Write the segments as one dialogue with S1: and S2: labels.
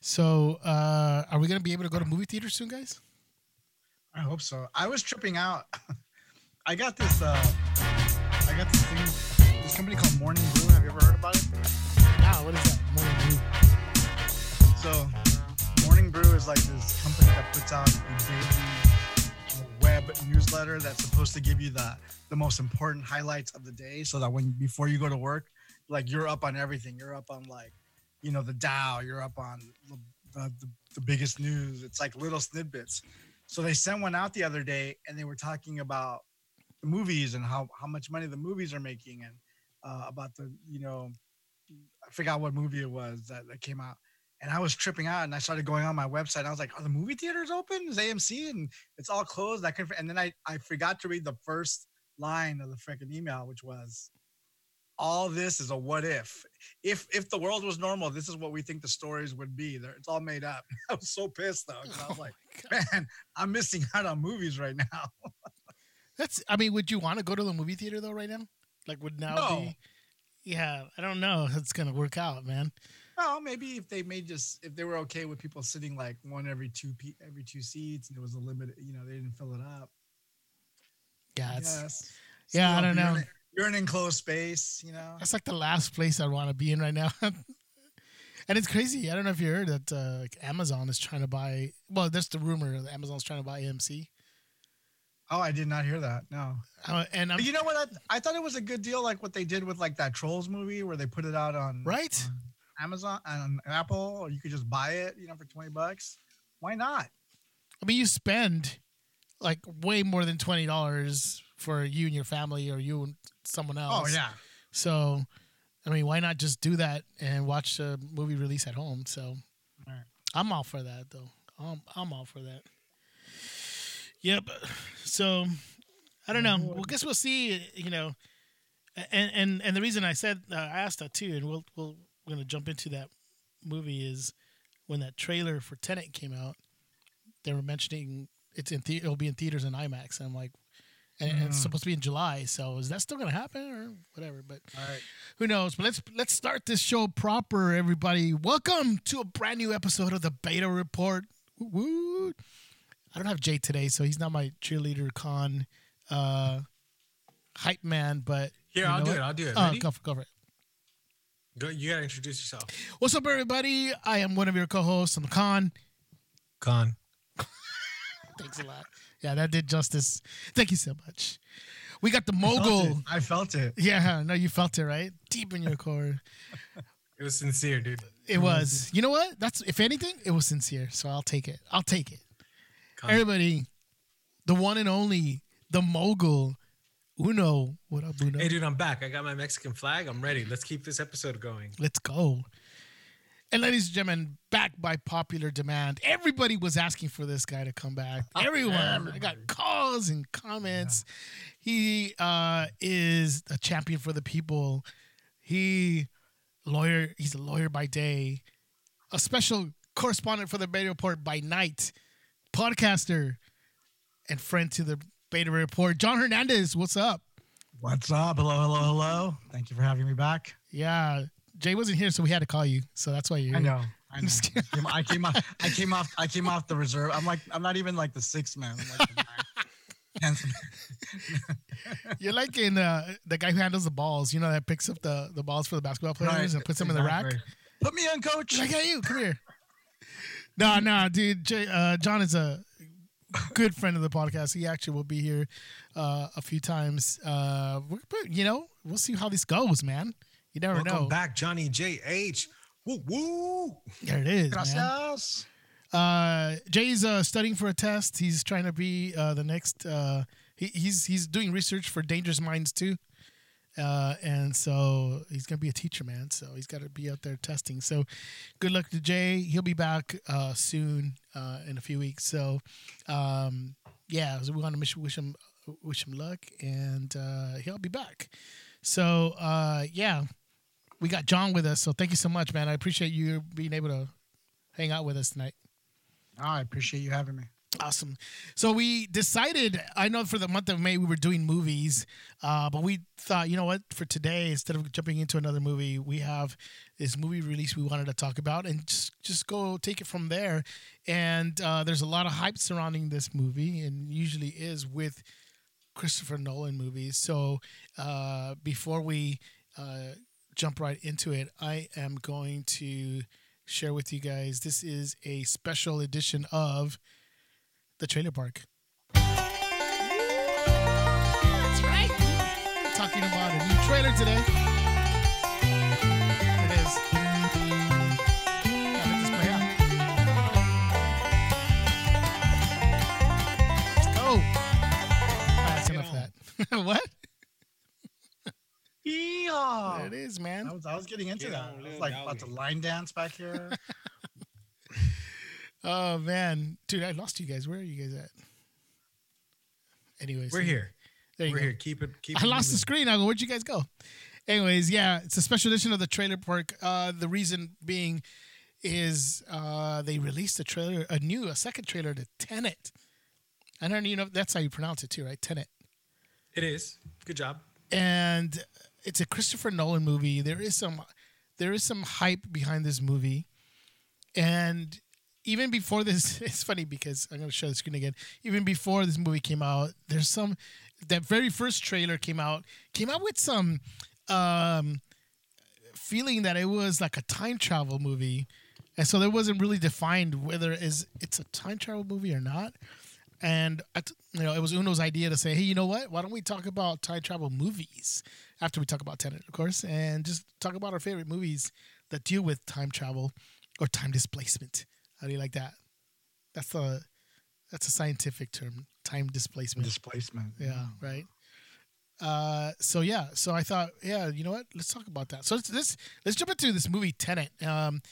S1: So, uh, are we gonna be able to go to movie theaters soon, guys?
S2: I hope so. I was tripping out. I got this. uh I got this thing. This company called Morning Brew. Have you ever heard about it?
S1: Wow, what is that? Morning Brew.
S2: So, Morning Brew is like this company that puts out a daily web newsletter that's supposed to give you the the most important highlights of the day, so that when before you go to work, like you're up on everything. You're up on like, you know, the Dow. You're up on the the, the, biggest news. It's like little snippets. So they sent one out the other day, and they were talking about the movies and how how much money the movies are making, and uh, about the you know, I forgot what movie it was that, that came out and I was tripping out and I started going on my website. I was like, "Are the movie theaters open? Is AMC and it's all closed?" I couldn't. and then I I forgot to read the first line of the freaking email, which was, "All this is a what if. If if the world was normal, this is what we think the stories would be. They're, it's all made up." I was so pissed though. 'cause I was
S1: Oh
S2: like, "Man, I'm missing out on movies right now."
S1: That's. I mean, would you want to go to the movie theater though right now? Like, would now
S2: No.
S1: be? Yeah, I don't know. if It's gonna work out, man.
S2: Well, maybe if they made just if they were okay with people sitting like one every two pe- every two seats and it was a limit, you know, they didn't fill it up.
S1: Yeah, it's,
S2: Yes.
S1: yeah, I don't know.
S2: You're in an enclosed space, you know.
S1: That's like the last place I want to be in right now. and it's crazy. I don't know if you heard that uh, like Amazon is trying to buy. Well, that's the rumor that Amazon's trying to buy AMC.
S2: Oh, I did not hear that. No.
S1: Uh, and
S2: you know what? I, I thought it was a good deal, like what they did with like that Trolls movie, where they put it out on
S1: Right.
S2: on Amazon and Apple, or you could just buy it, you know, for twenty bucks. Why not?
S1: I mean, you spend like way more than twenty dollars for you and your family, or you and someone else.
S2: Oh yeah.
S1: So, I mean, why not just do that and watch the movie release at home? So,
S2: Right.
S1: I'm all for that, though. I'm I'm all for that. Yep. So, I don't know. Well, guess we'll see. You know, and and and the reason I said uh, I asked that too, and we'll we'll we're gonna jump into that movie is when that trailer for Tenet came out. They were mentioning it's in the- it'll be in theaters and IMAX, and I'm like, and, and it's
S2: Mm.
S1: supposed to be in July. So is that still gonna happen or whatever? But
S2: All right.
S1: who knows? But let's let's start this show proper, everybody. Welcome to a brand new episode of the Beta Report. Woo. I don't have Jay today, so he's not my cheerleader con uh, hype man. But
S3: Here, I'll do
S1: what?
S3: it. I'll do it.
S1: Oh, go for, go for it.
S3: Go, you gotta introduce yourself.
S1: What's up, everybody? I am one of your co-hosts. I'm Con.
S3: Con.
S1: Thanks a lot. Yeah, that did justice. Thank you so much. We got the
S2: I felt
S1: mogul.
S2: it. I felt it.
S1: Yeah, no, you felt it right deep in your core.
S3: It was sincere, dude.
S1: It was. You know what? That's if anything, it was sincere. So I'll take it. I'll take it.
S3: Con.
S1: Everybody, the one and only, the mogul, Uno. What up, Uno?
S3: Hey, dude, I'm back. I got my Mexican flag. I'm ready. Let's keep this episode going.
S1: Let's go. And ladies and gentlemen, back by popular demand. Everybody was asking for this guy to come back. Everyone. I got calls and comments. He uh, is a champion for the people. He lawyer. He's a lawyer by day, a special correspondent for the Beta Report by night, podcaster, and friend to the Beta Report. John Hernandez, what's up?
S2: What's up? Hello, hello, hello. Thank you for having me back.
S1: Yeah, Jay wasn't here, so we had to call you. So that's why you're
S2: I
S1: here.
S2: know. I know.
S1: just kidding.
S2: I came off. I came off. I came off the reserve. I'm like. I'm not even like the sixth man. I'm like the ninth.
S1: You're like in uh, the guy who handles the balls. You know that picks up the, the balls for the basketball players
S2: Right,
S1: and puts them in the rack.
S2: Put me in, coach.
S1: I got you come here. No, no, dude. Jay, uh, John is a good friend of the podcast. He actually will be here uh, a few times. Uh, but you know, we'll see how this goes, man. You never
S3: Welcome
S1: know.
S3: back, Johnny J.H. Woo woo.
S1: There it is, man.
S2: Gracias.
S1: Uh, Jay's uh, studying for a test. He's trying to be uh, the next. Uh, he, he's he's doing research for Dangerous Minds too, uh, and so he's gonna be a teacher, man. So he's got to be out there testing. So good luck to Jay. He'll be back uh, soon uh, in a few weeks. So um, yeah, so we want to wish, wish him wish him luck, and uh, he'll be back. So uh, yeah, we got John with us. So thank you so much, man. I appreciate you being able to hang out with us tonight.
S2: Oh, I appreciate you having me.
S1: Awesome. So we decided, I know for the month of May we were doing movies, uh, but we thought, you know what, for today, instead of jumping into another movie, we have this movie release we wanted to talk about and just just go take it from there. And uh, there's a lot of hype surrounding this movie, and usually is with Christopher Nolan movies. So uh, before we uh, jump right into it, I am going to share with you guys. This is a special edition of the Trailer Park. That's right. Talking about a new trailer today. There it is. Now let this play out. Let's go. All right, that's enough of that. what?
S2: Yeehaw!
S1: It is, man.
S2: I was, I was getting into
S3: Get
S2: that.
S3: on,
S2: I was like about to line dance back here.
S1: Oh man, dude, I lost you guys. Where are you guys at? Anyways,
S3: We're here.
S1: There you
S3: We're
S1: go.
S3: here. Keep it. Keep
S1: I
S3: it
S1: lost the screen. I go, where'd you guys go? Anyways, yeah, it's a special edition of the Trailer Park. Uh, the reason being is uh, they released a trailer, a new, a second trailer to Tenet. I don't you know that's how you pronounce it too, right? Tenet.
S3: It is. Good job.
S1: and it's a Christopher Nolan movie. There is some there is some hype behind this movie, and even before this, it's funny because I'm going to show the screen again. Even before this movie came out, there's some that very first trailer came out came out with some um, feeling that it was like a time travel movie, and so there wasn't really defined whether is it's a time travel movie or not. And you know, it was Uno's idea to say, "Hey, you know what? Why don't we talk about time travel movies after we talk about Tenet, of course, and just talk about our favorite movies that deal with time travel or time displacement? How do you like that? That's a that's a scientific term, time displacement.
S2: Displacement.
S1: Yeah, right. Uh, so yeah, so I thought, yeah, you know what? Let's talk about that. So let's let's, let's jump into this movie Tenet. Um,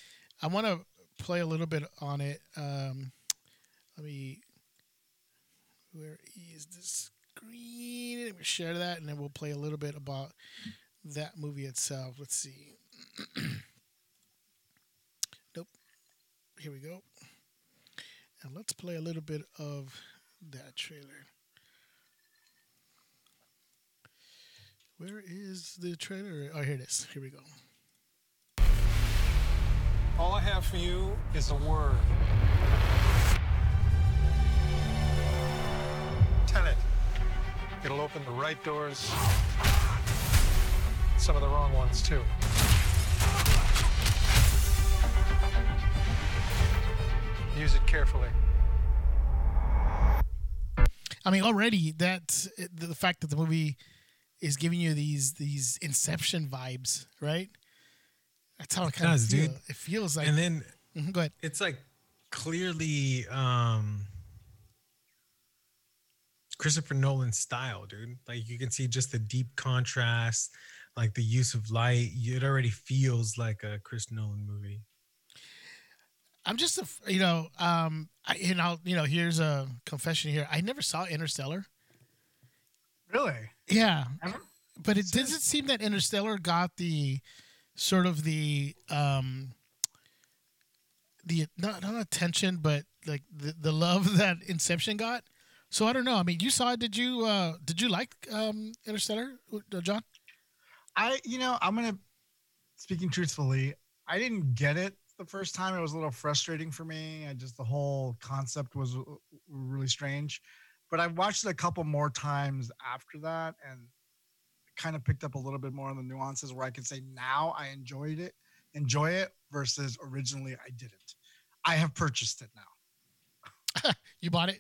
S1: I want to play a little bit on it. Um, let me. Where is the screen? Let me share that, and then we'll play a little bit about that movie itself. Let's see. nope. Here we go. And let's play a little bit of that trailer. Where is the trailer? Oh, here it is. Here we go.
S4: All I have for you is a word. It'll open the right doors, some of the wrong ones, too. Use it carefully.
S1: I mean, already that the fact that the movie is giving you these these Inception vibes, right? That's how it kind of
S3: does,
S1: feels.
S3: dude.
S1: It feels like.
S3: and then
S1: Mhm, go ahead.
S3: it's like clearly um Christopher Nolan style, dude. Like you can see just the deep contrast, like the use of light. It already feels like a Chris Nolan movie.
S1: I'm just a f- you know um I you know you know here's a confession here. I never saw Interstellar.
S2: Really?
S1: Yeah,
S2: Ever?
S1: but it doesn't seem that Interstellar got the sort of the um the not not attention, but like the, the love that Inception got. So I don't know. I mean, you saw it. Did you uh did you like um Interstellar, uh, John?
S2: I, you know, I'm gonna speaking truthfully, I didn't get it the first time. It was a little frustrating for me. I just the whole concept was uh, really strange. But I watched it a couple more times after that and kind of picked up a little bit more on the nuances where I can say now I enjoyed it, enjoy it versus originally I didn't. I have purchased it now.
S1: You bought it.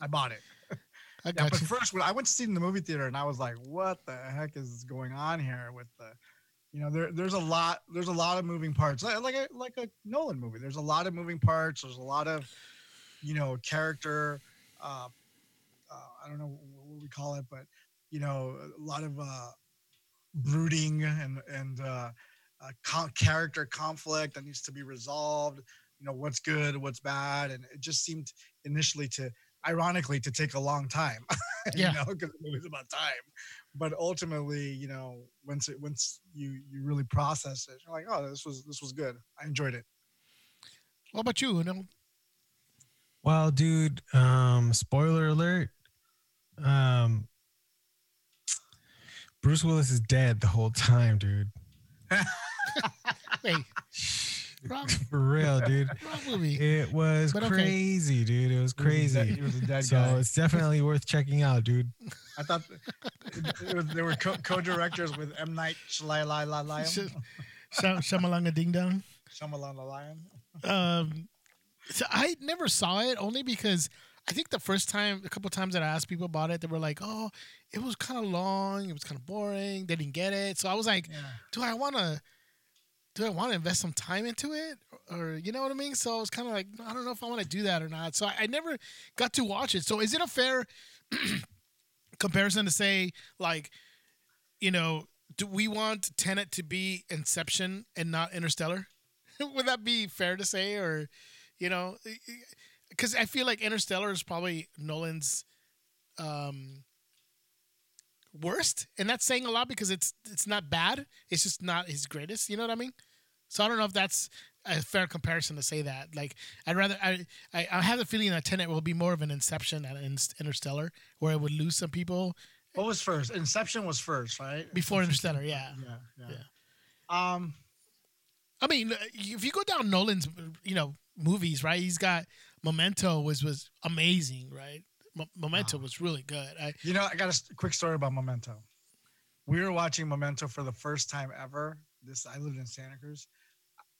S2: I bought it.
S1: I
S2: Yeah, but
S1: you.
S2: first, when I went to see it in the movie theater, and I was like, "What the heck is going on here?" With the, you know, there there's a lot there's a lot of moving parts, like like a like a Nolan movie. There's a lot of moving parts. There's a lot of, you know, character. Uh, uh, I don't know what we call it, but you know, a lot of uh, brooding and and uh, uh, character conflict that needs to be resolved. You know, what's good, what's bad, and it just seemed initially to ironically to take a long time
S1: Yeah.
S2: you know because the movie's about time but ultimately you know once it once you you really process it you're like oh this was this was good i enjoyed it
S1: What about you? Uno?
S3: Well, dude, um, spoiler alert. Um, Bruce Willis is dead the whole time, dude.
S1: Wait, wrong,
S3: For real, dude.
S1: wrong movie.
S3: It was
S1: But okay.
S3: crazy, dude. It was crazy.
S2: He was a dead
S3: So
S2: guy.
S3: it's definitely worth checking out, dude.
S2: I thought it, it was, they were co- co-directors with M Night Shyamalan.
S1: Sh- Sh- Shamalanga Ding Dong.
S2: Shyamalan Lion.
S1: Um, so I never saw it only because I think the first time, a couple times that I asked people about it, they were like, "Oh, it was kind of long. It was kind of boring. They didn't get it." So I was like,
S2: Yeah.
S1: "Do I want to? Do I want to invest some time into it, or you know what I mean?" So I was kind of like, "I don't know if I want to do that or not." So I, I never got to watch it. So is it a fair comparison to say, like, you know, do we want Tenet to be Inception and not Interstellar? Would that be fair to say, or you know, because I feel like Interstellar is probably Nolan's um, worst, and that's saying a lot because it's it's not bad. It's just not his greatest. You know what I mean? So I don't know if that's a fair comparison to say that. Like I'd rather I I, I have the feeling that Tenet will be more of an Inception than an Interstellar, where it would lose some people
S2: What was first? Inception was first, right?
S1: before Interstellar. Yeah.
S2: Yeah, yeah.
S1: Yeah.
S2: Um,
S1: I mean, if you go down Nolan's, you know, movies, right? He's got Memento was was amazing, right? Mo- Memento was really good. I,
S2: you know, I got a quick story about Memento. We were watching Memento for the first time ever. This I lived in Santa Cruz.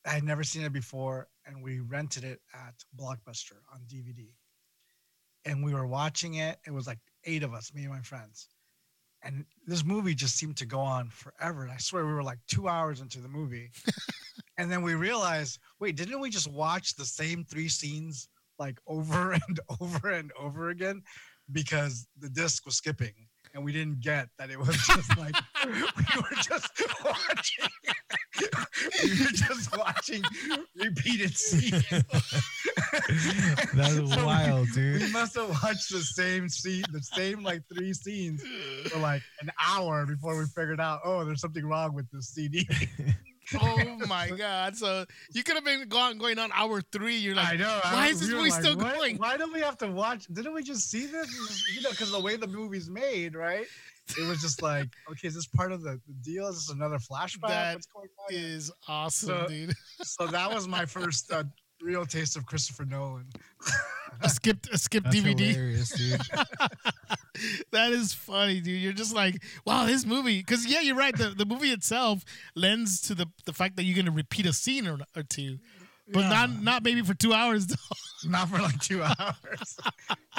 S2: I had never seen it before, and we rented it at Blockbuster on DVD. And we were watching it. It was like eight of us, me and my friends. And this movie just seemed to go on forever. And I swear we were like two hours into the movie. and then we realized, wait, didn't we just watch the same three scenes like over and over and over again? Because the disc was skipping. And we didn't get that it was just like we were just watching we were just watching repeated scenes.
S3: That's
S2: So
S3: wild,
S2: We
S3: dude.
S2: We must have watched the same scene, the same like three scenes for like an hour before we figured out, oh, there's something wrong with this CD.
S1: Oh my god! So you could have been going going on hour three. You're like,
S2: I know.
S1: Why
S2: was-
S1: is this
S2: we
S1: movie
S2: like,
S1: still
S2: "What?
S1: going?"
S2: Why don't we have to watch? Didn't we just see this? You know, because the way the movie's made, right? It was just like, okay, is this part of the, the deal? Is this another flashback?
S1: That
S2: What's going on? here?
S1: is awesome,
S2: So-
S1: dude.
S2: So that was my first uh, real taste of Christopher Nolan.
S1: A skipped a skipped
S3: That's
S1: DVD.
S3: hilarious,
S1: that is funny, dude. You're just like, wow, this movie. Because yeah, you're right. The the movie itself lends to the the fact that you're gonna repeat a scene or, or two, but
S2: Yeah.
S1: not not maybe for two hours. Though.
S2: Not for like two hours.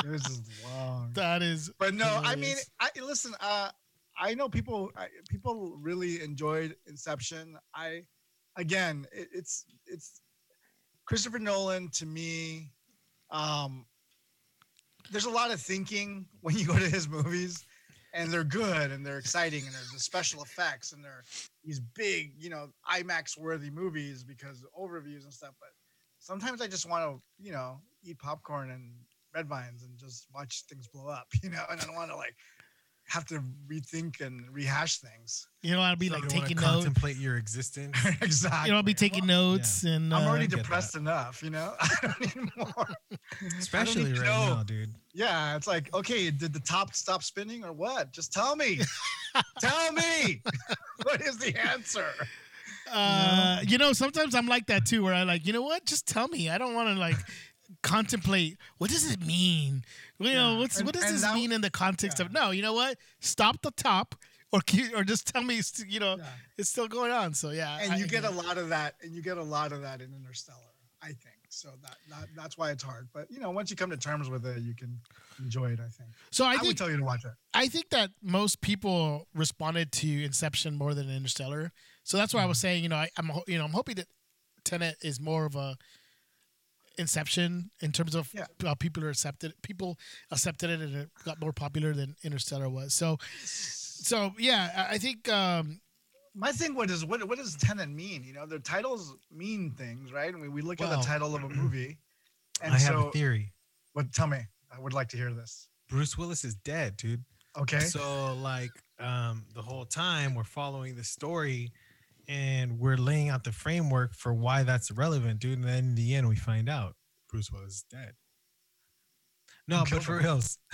S2: it was just long.
S1: That is.
S2: But no, I mean. I listen. Uh, I know people. I, people really enjoyed Inception. I, again, it, it's it's Christopher Nolan to me. Um, there's a lot of thinking when you go to his movies, and they're good and they're exciting and there's the special effects and they're these big, you know, IMAX worthy movies because overviews and stuff. But sometimes I just want to, you know, eat popcorn and red vines and just watch things blow up, you know, and I don't want to like have to rethink and rehash things.
S1: You don't want to be
S3: So
S1: like taking notes.
S3: contemplate your existence.
S2: exactly.
S1: You don't want to be taking notes and. Uh,
S2: I'm already depressed enough, you know. I don't need more.
S3: Especially
S2: even
S3: right
S2: know.
S3: now, dude.
S2: Yeah, it's like, okay, did the top stop spinning or what? Just tell me. tell me. what is the answer?
S1: Uh, you know, sometimes I'm like that too, where I like, you know what? Just tell me. I don't want to like contemplate. What does it mean? You know, what's
S2: And-
S1: what does this
S2: that-
S1: mean in the context
S2: yeah.
S1: of? No, you know what? Stop the top, or or just tell me. You know,
S2: Yeah.
S1: it's still going on. So yeah,
S2: And
S1: I-
S2: you get a lot of that, and you get a lot of that in Interstellar, I think. So that, that that's why it's hard. But you know, once you come to terms with it, you can enjoy it. I think.
S1: So I
S2: I, would tell you to watch it.
S1: I think that most people responded to Inception more than Interstellar. So that's why I was mm. saying, you know, I, I'm you know I'm hoping that Tenet is more of a Inception in terms of
S2: Yeah.
S1: how people are accepted. People accepted it and it got more popular than Interstellar was. So, so yeah, I I think um,
S2: My thing, what is what what does Tenet mean? You know, the titles mean things, right? I mean, we look at the title of a movie, and
S3: I have
S2: so
S3: a theory.
S2: what? Tell me. I would like to hear this.
S3: Bruce Willis is dead, dude.
S2: Okay.
S3: So like um the whole time we're following the story and we're laying out the framework for why that's relevant, dude. And then in the end we find out Bruce Willis is dead. No,
S2: Who
S3: but
S2: killed
S3: for
S2: him?
S3: reals.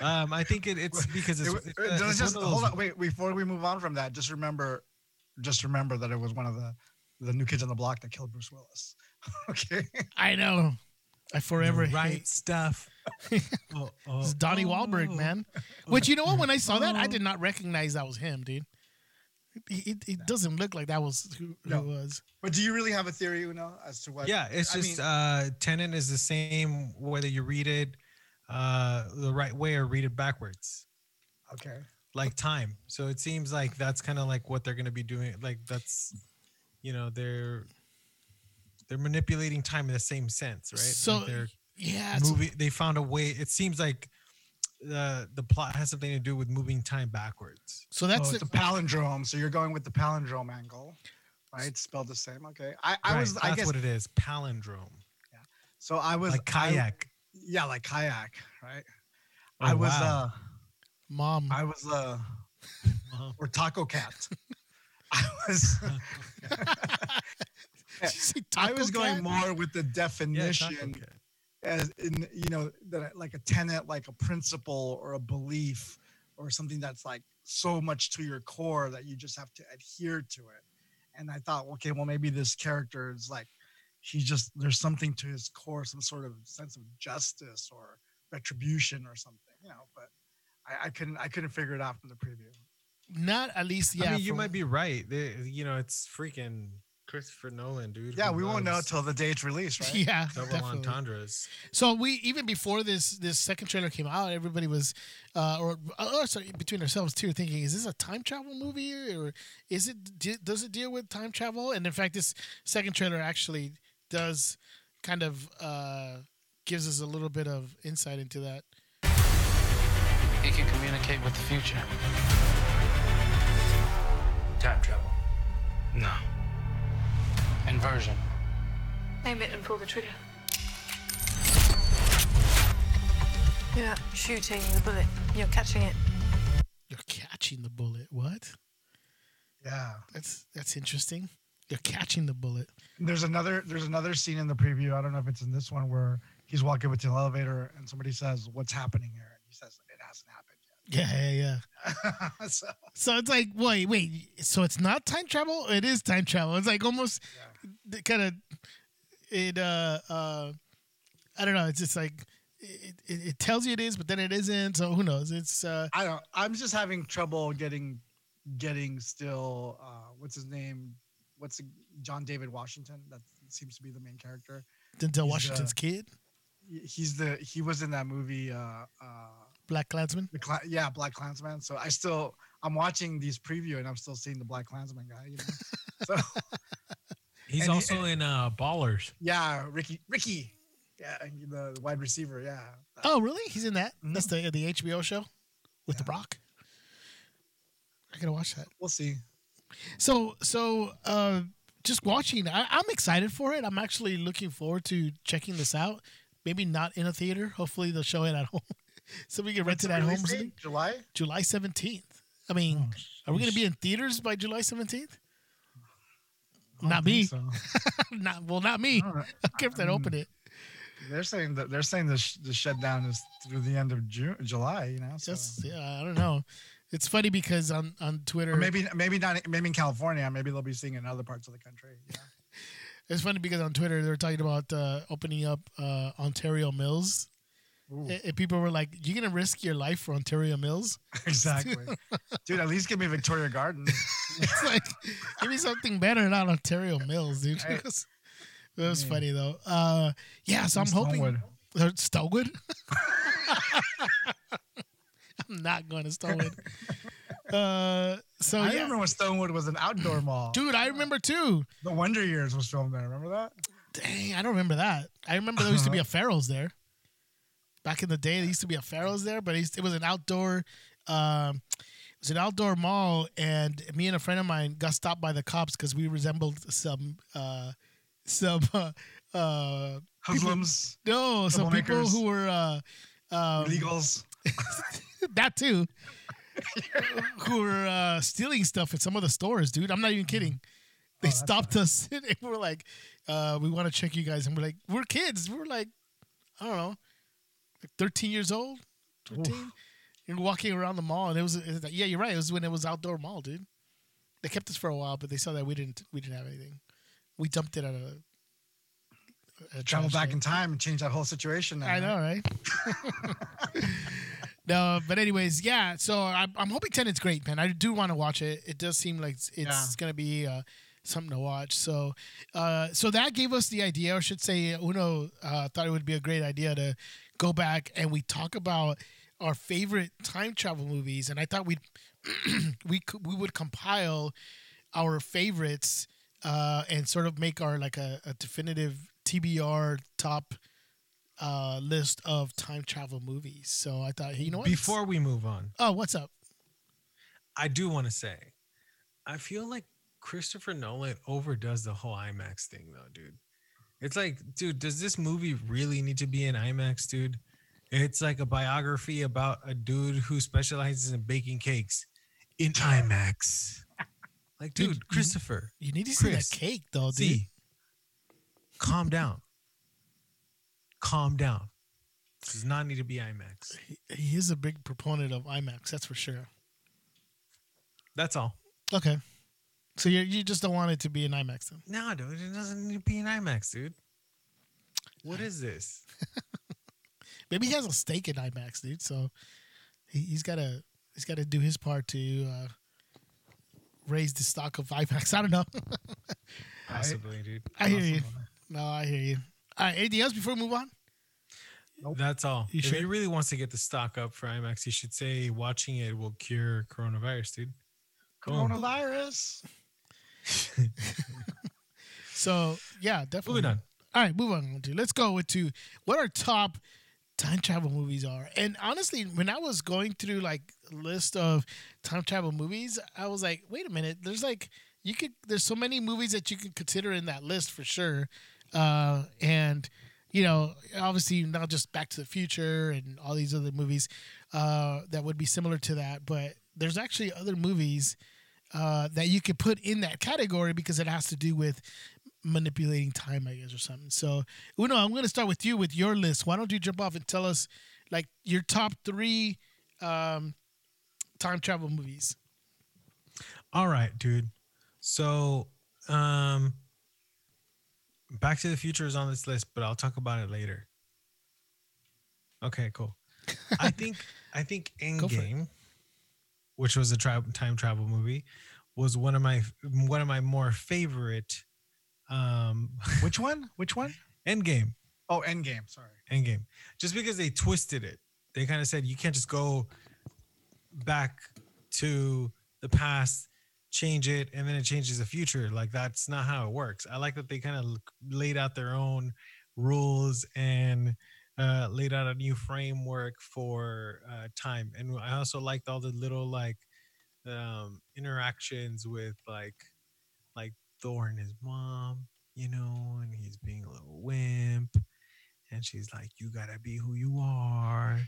S3: um, I think it, it's because it's,
S2: It- it-
S3: uh, it's
S2: just
S3: one
S2: hold on. Wait, before we move on from that, just remember just remember that it was one of the the new kids on the block that killed Bruce Willis. okay.
S1: I know. I forever
S3: The right
S1: hate
S3: stuff. oh, oh,
S1: it's Donnie Wahlberg,
S3: oh.
S1: man. Which you know what? When I saw that, I
S3: Oh.
S1: did not recognize that was him, dude. It, it, it doesn't look like that was who, who
S2: No.
S1: it was.
S2: But do you really have a theory, Uno, as to what?
S3: Yeah, it's
S2: I
S3: just
S2: mean-
S3: uh Tenet is the same whether you read it uh the right way or read it backwards.
S2: Okay.
S3: Like time. So it seems like that's kind of like what they're gonna be doing. Like that's you know, they're they're manipulating time in the same sense, right?
S1: So
S3: like they're
S1: yeah,
S3: movie they found a way it seems like the the plot has something to do with moving time backwards.
S1: so
S2: That's
S1: that's
S2: oh, it's
S1: the,
S2: a palindrome. So you're going with the palindrome angle, right? Spelled the same. Okay. I, I
S3: Right,
S2: was.
S3: that's
S2: I guess.
S3: what it is. Palindrome. Yeah.
S2: So I was
S3: like
S2: I-
S3: kayak.
S2: yeah, like kayak, right?
S3: Oh,
S2: I was.
S3: wow.
S1: mom.
S2: uh I was. uh
S3: Uh-huh.
S2: Or taco cat. I was.
S1: Did you say
S2: I was going
S1: Cat?
S2: more with the
S3: Yeah,
S2: definition.
S3: taco cat.
S2: As in you know that like a tenet like a principle or a belief or something that's like so much to your core that you just have to adhere to it and i thought okay well maybe this character is like he just there's something to his core some sort of sense of justice or retribution or something you know but i, I couldn't i couldn't figure it out from the preview
S1: Not at least, yeah.
S3: I mean, you might be right. They, you know, it's freaking Christopher Nolan, dude.
S2: yeah
S3: who
S2: we won't know
S3: loves
S2: till the day it's released right
S1: Yeah,
S3: Double
S1: definitely.
S3: entendres.
S1: So we even before this this second trailer came out, everybody was, uh, or uh, sorry, between ourselves too, thinking, is this a time travel movie or is it does it deal with time travel? And in fact, this second trailer actually does kind of uh, gives us a little bit of insight into that.
S5: He can communicate with the future. Time travel. No. Inversion.
S6: Aim it and pull the trigger. You're not shooting the bullet, you're catching it.
S1: You're catching the bullet. What?
S2: yeah
S1: That's that's interesting. You're catching the bullet.
S2: There's another there's another scene in the preview. I don't know if it's in this one where he's walking with the elevator and somebody says, "What's happening here?" And he says, "It hasn't happened
S1: Yeah, yeah, yeah.
S2: so
S1: So it's like, wait, wait. So it's not time travel? It is time travel. It's like almost kind of it. Uh, uh, I don't know. It's just like it, it, it tells you it is, but then it isn't. So who knows? It's uh,
S2: I don't. I'm just having trouble getting getting still. Uh, what's his name? What's the, John David Washington? That seems to be the main character.
S1: Denzel Washington's
S2: uh,
S1: kid,
S2: He's the he was in that movie. Uh, uh,
S1: Black Klansman.
S2: the Cla- yeah, Black Klansman. So I still I'm watching these preview and I'm still seeing the Black Klansman guy. You know. so
S3: He's
S2: And he-
S3: also in uh, Ballers.
S2: yeah, Ricky Ricky. Yeah, the, the wide receiver. Yeah.
S1: Oh, really? He's in that. That's the the HBO show with the Rock. I gotta watch that.
S2: We'll see.
S1: So so uh just watching I, I'm excited for it. I'm actually looking forward to checking this out. Maybe not in a theater. Hopefully they'll show it at home. so we can rent it at home.
S2: release
S1: or something.
S2: date? July.
S1: July 17th. I mean, are we gonna be in theaters by July 17th? Not me.
S2: So.
S1: not well, not me.
S2: I don't know.
S1: I kept that open it.
S2: They're saying that they're saying the sh- the shutdown is through the end of June, July. You know, so.
S1: Just yeah, I don't know. It's funny because on on Twitter,
S2: Or maybe maybe not maybe in California. Maybe they'll be seeing it in other parts of the country. Know?
S1: it's funny because on Twitter they're talking about uh, opening up uh, Ontario Mills, and, and people were like, "You're gonna risk your life for Ontario Mills?"
S2: exactly, dude. At least give me Victoria Garden.
S1: it's like, give me something better than Ontario Mills, dude.
S2: Right.
S1: It was, it was funny though. Uh, yeah, so I'm hoping
S2: Stonewood.
S1: Uh, Stonewood. I'm not going to Stonewood. Uh, so
S2: I
S1: yeah,
S2: remember when Stonewood was an outdoor mall.
S1: dude, I remember too.
S2: The Wonder Years was filmed there. Remember that?
S1: Dang, I don't remember that. I remember there used to be a Pharaoh's there. Back in the day, there used to be a Pharaoh's there, but it, was an outdoor. Um, it was an outdoor mall, and me and a friend of mine got stopped by the cops because we resembled some uh, some uh, uh,
S2: Hoodlums,
S1: no some people
S2: Troublemakers.
S1: who were uh, um,
S2: illegals.
S1: that too who were uh, stealing stuff at some of the stores, dude. I'm not even kidding. They
S2: Oh, that's
S1: stopped us and we're like, uh, we want to check you guys. And we're like, we're kids. We're like, I don't know, like 13 years old, 13. And walking around the mall. And it was, it was like, yeah, you're right. It was when it was outdoor mall, dude. They kept us for a while, but they saw that we didn't we didn't have anything. We dumped it at a, a
S2: Travel back in time and change that whole situation. Then,
S1: I know, right? no, but anyways, yeah. So I'm, I'm hoping Tenet's great, man. I do want to watch it. It does seem like it's,
S2: Yeah.
S1: gonna be uh, something to watch. So, uh, so that gave us the idea, or I should say, Uno uh, thought it would be a great idea to go back and we talk about our favorite time travel movies. And I thought we'd we could, we would compile our favorites uh, and sort of make our like a, a definitive TBR top uh, list of time travel movies. So I thought, hey, you know what?
S3: Before we move on,
S1: oh, what's up?
S3: I do want to say, I feel like Christopher Nolan overdoes the whole IMAX thing, though, dude. It's like, dude, does this movie really need to be in IMAX, dude? It's like a biography about a dude who specializes in baking cakes in IMAX. Like,
S1: Dude,
S3: dude, Christopher,
S1: You need to see
S3: Chris,
S1: that cake, though, dude.
S3: see, calm down. Calm down. Does not need to be IMAX.
S1: He is a big proponent of IMAX, that's for sure.
S3: That's all.
S1: Okay. So you you just don't want it to be an IMAX then?
S3: No, dude, it doesn't need to be an IMAX, dude. What is this?
S1: Maybe he has a stake in IMAX, dude. So he, he's got to he's got to do his part to uh, raise the stock of IMAX. I don't know.
S3: Possibly, dude.
S1: I hear you. No, I hear you. All right. Anything else before we move on? Nope.
S3: That's all.
S1: You
S3: if
S1: sure?
S3: he really wants to get the stock up for IMAX, he should say watching it will cure coronavirus, dude. Boom.
S2: Coronavirus.
S1: So yeah, definitely.
S3: Moving on.
S1: All right, move on to let's go with to what our top time travel movies are. And honestly, when I was going through like a list of time travel movies, I was like, wait a minute, there's like you could there's so many movies that you can consider in that list for sure. Uh and you know, obviously not just Back to the Future and all these other movies uh that would be similar to that, but there's actually other movies uh, that you could put in that category because it has to do with manipulating time, I guess, or something. So, Uno, I'm going to start with you with your list. Why don't you jump off and tell us like your top three um, time travel movies?
S3: All right, dude. So, um, Back to the Future is on this list, but I'll talk about it later. Okay, cool. I think I think. Endgame, which was a tra- time travel movie, was one of my one of my more favorite. Um,
S2: Which one? Which one?
S3: Endgame.
S2: Oh, Endgame. Sorry.
S3: Endgame. Just because they twisted it. They kind of said you can't just go back to the past, change it, and then it changes the future. Like that's not how it works. I like that they kind of laid out their own rules and uh, laid out a new framework for uh, time. And I also liked all the little like um, interactions with like like Thor and his mom, you know, and he's being a little wimp and she's like, "You gotta be who you are,"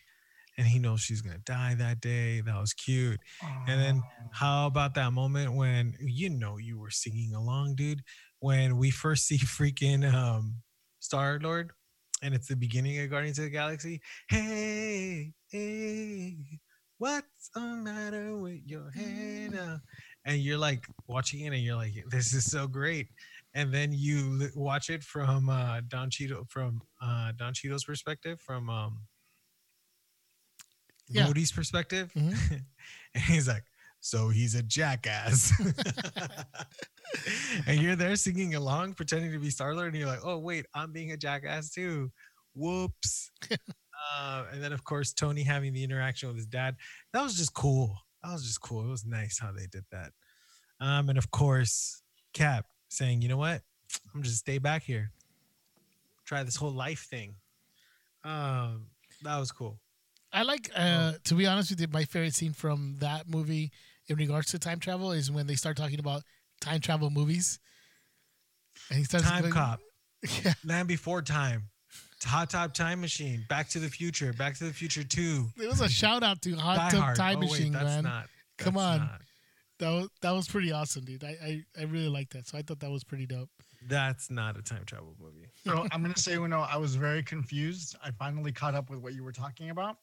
S3: and he knows she's gonna die that day. That was cute. And then how about that moment when you know you were singing along, dude? When we first see freaking um, Star Lord, and it's the beginning of Guardians of the Galaxy. Hey, hey, what's the matter with your head? now?" And you're like watching it, and you're like, "This is so great." and then you watch it from uh, Don Cheadle from uh, Don Cheadle's perspective, from um,
S1: Yeah.
S3: Rhodey's perspective,
S1: Mhm.
S3: and he's like, "So he's a jackass," and you're there singing along, pretending to be Star Lord, and you're like, "Oh wait, I'm being a jackass too." Whoops. uh, and then of course Tony having the interaction with his dad. That was just cool. That was just cool. It was nice how they did that. Um, and of course, Cap saying, you know what? I'm just stay back here. Try this whole life thing. Um, that was cool.
S1: I like, uh, to be honest with you, my favorite scene from that movie in regards to time travel is when they start talking about time travel movies. And he starts
S3: Time
S1: going-
S3: Cop,
S1: Yeah.
S3: Land Before Time, Hot Tub Time Machine, Back to the Future, Back to the Future Two,
S1: It was a shout out to Hot
S3: Die
S1: Tub
S3: Hard.
S1: Time
S3: Oh, wait,
S1: Machine,
S3: that's
S1: man.
S3: Not,
S1: Come on.
S3: not-
S1: That was that was pretty awesome, dude. I, I, I really like that. So I thought that was pretty dope.
S3: that's not a time travel movie.
S2: So I'm gonna say, you know, I was very confused. I finally caught up with what you were talking about.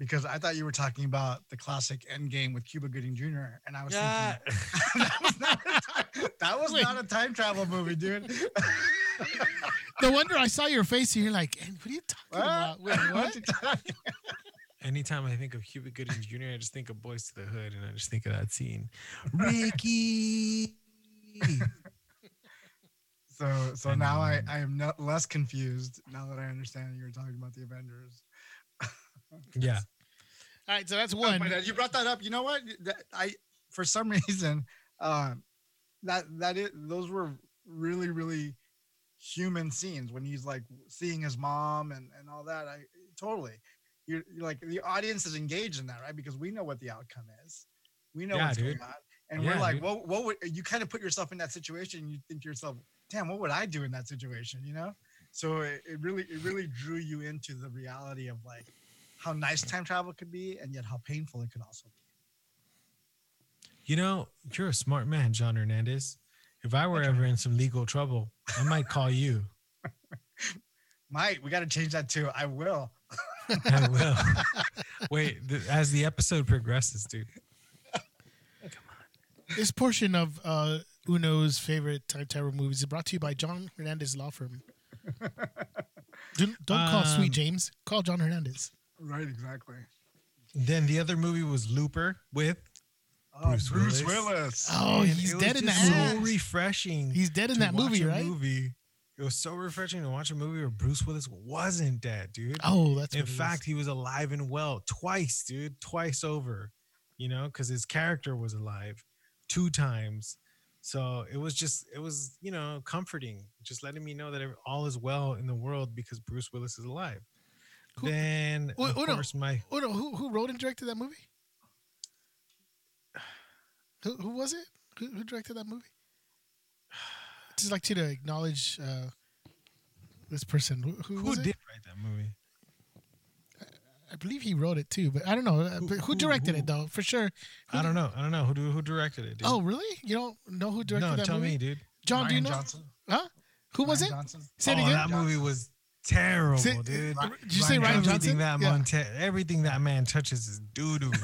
S2: because I thought you were talking about the classic Endgame with Cuba Gooding Jr. and I was
S3: Yeah.
S2: thinking that was not a time, that was
S1: Wait.
S2: not a time travel movie, dude.
S1: No wonder I saw your face and you're like, "Eh, what are you talking about? Wait,
S2: What
S1: what?
S2: you talking-
S3: Anytime I think of Cuba Gooding Jr., I just think of Boys to the Hood, and I just think of that scene. Ricky.
S2: So so
S3: And,
S2: now I
S3: um,
S2: I am not less confused now that I understand you were talking about the Avengers.
S3: yeah.
S1: All right, so that's one.
S2: but, uh, you brought that up. You know what? That- I for some reason um that that is those were really really human scenes when he's like seeing his mom and and all that. I totally you're, you're like the audience is engaged in that, right? Because we know what the outcome is. We know
S3: Yeah,
S2: what's
S3: dude.
S2: going on. And
S3: Yeah,
S2: we're like,
S3: dude.
S2: what what would you kind of put yourself in that situation and you think to yourself, damn, what would I do in that situation? You know? So it, it really it really drew you into the reality of like how nice time travel could be and yet how painful it could also be.
S3: You know, you're a smart man, John Hernandez. If I were ever in some legal trouble, I might call you.
S2: Mike, we got to change that too. I will.
S3: I will. Wait, th- as the episode progresses, dude. Come on.
S1: This portion of uh, Uno's favorite time terror movies is brought to you by John Hernandez Law Firm. don't don't call Sweet
S3: Um,
S1: James. Call John Hernandez.
S2: Right, exactly.
S3: Then the other movie was Looper with.
S2: Oh,
S3: Bruce
S2: Bruce,
S3: Willis.
S2: Willis.
S1: Oh,
S3: And
S1: he's
S3: it was
S1: dead in
S3: just
S1: that
S3: So
S1: movie.
S3: refreshing.
S1: He's dead in that movie, right?
S3: Movie. It was so refreshing to watch a movie where Bruce Willis wasn't dead, dude.
S1: Oh, that's
S3: In
S1: what it is.
S3: fact, he was alive and well twice, dude, twice over. You know, because his character was alive two times. So it was just, it was, you know, comforting, just letting me know that all is well in the world because Bruce Willis is alive.
S1: Who-
S3: then,
S1: Wait,
S3: of course, my
S1: who who wrote and directed that movie? Who who was it? Who, who directed that movie? Just like you to acknowledge uh, this person. Who, who,
S3: who
S1: was
S3: did
S1: it?
S3: write that movie?
S1: I believe he wrote it too, but I don't know. Uh,
S3: Who-
S1: who
S3: who-
S1: directed
S3: who?
S1: it though? For sure. Who
S3: I don't know. I don't know who do, who directed it. Dude.
S1: Oh, really? You don't know who directed
S3: no,
S1: that
S3: tell
S1: movie?
S3: me, dude.
S1: John, do you
S2: Rian
S1: know?
S2: Johnson.
S1: Huh? Who was it?
S2: Johnson.
S1: Say it
S3: oh,
S1: again.
S3: that movie was terrible,
S1: Say-
S3: dude.
S1: Did you say Rian
S2: Rian
S1: Johnson?
S3: Everything that
S1: Yeah.
S3: Monte- everything that man touches is doo doo.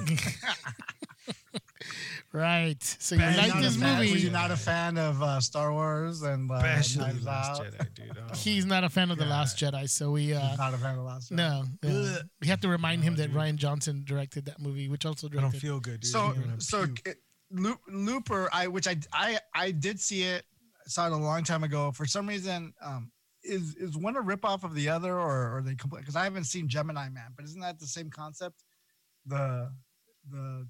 S1: Right. So you
S3: Bad
S1: like this
S3: a fan-
S2: Were
S1: movie?
S2: you not a fan of uh, Star Wars and uh,
S3: Especially Last
S2: Out?
S3: Jedi, dude. Oh,
S1: He's not a fan of the Last Jedi, so we uh,
S2: Not a fan of Last Jedi.
S1: no, no. We have to remind him that
S3: dude.
S1: Rian Johnson directed that movie, which also
S3: I don't
S1: directed.
S3: feel good, dude.
S2: So so it, Looper, I which I I I did see it, saw it a long time ago. For some reason, um, is is one a ripoff of the other, or are they complete? Because I haven't seen Gemini Man, but isn't that the same concept? The the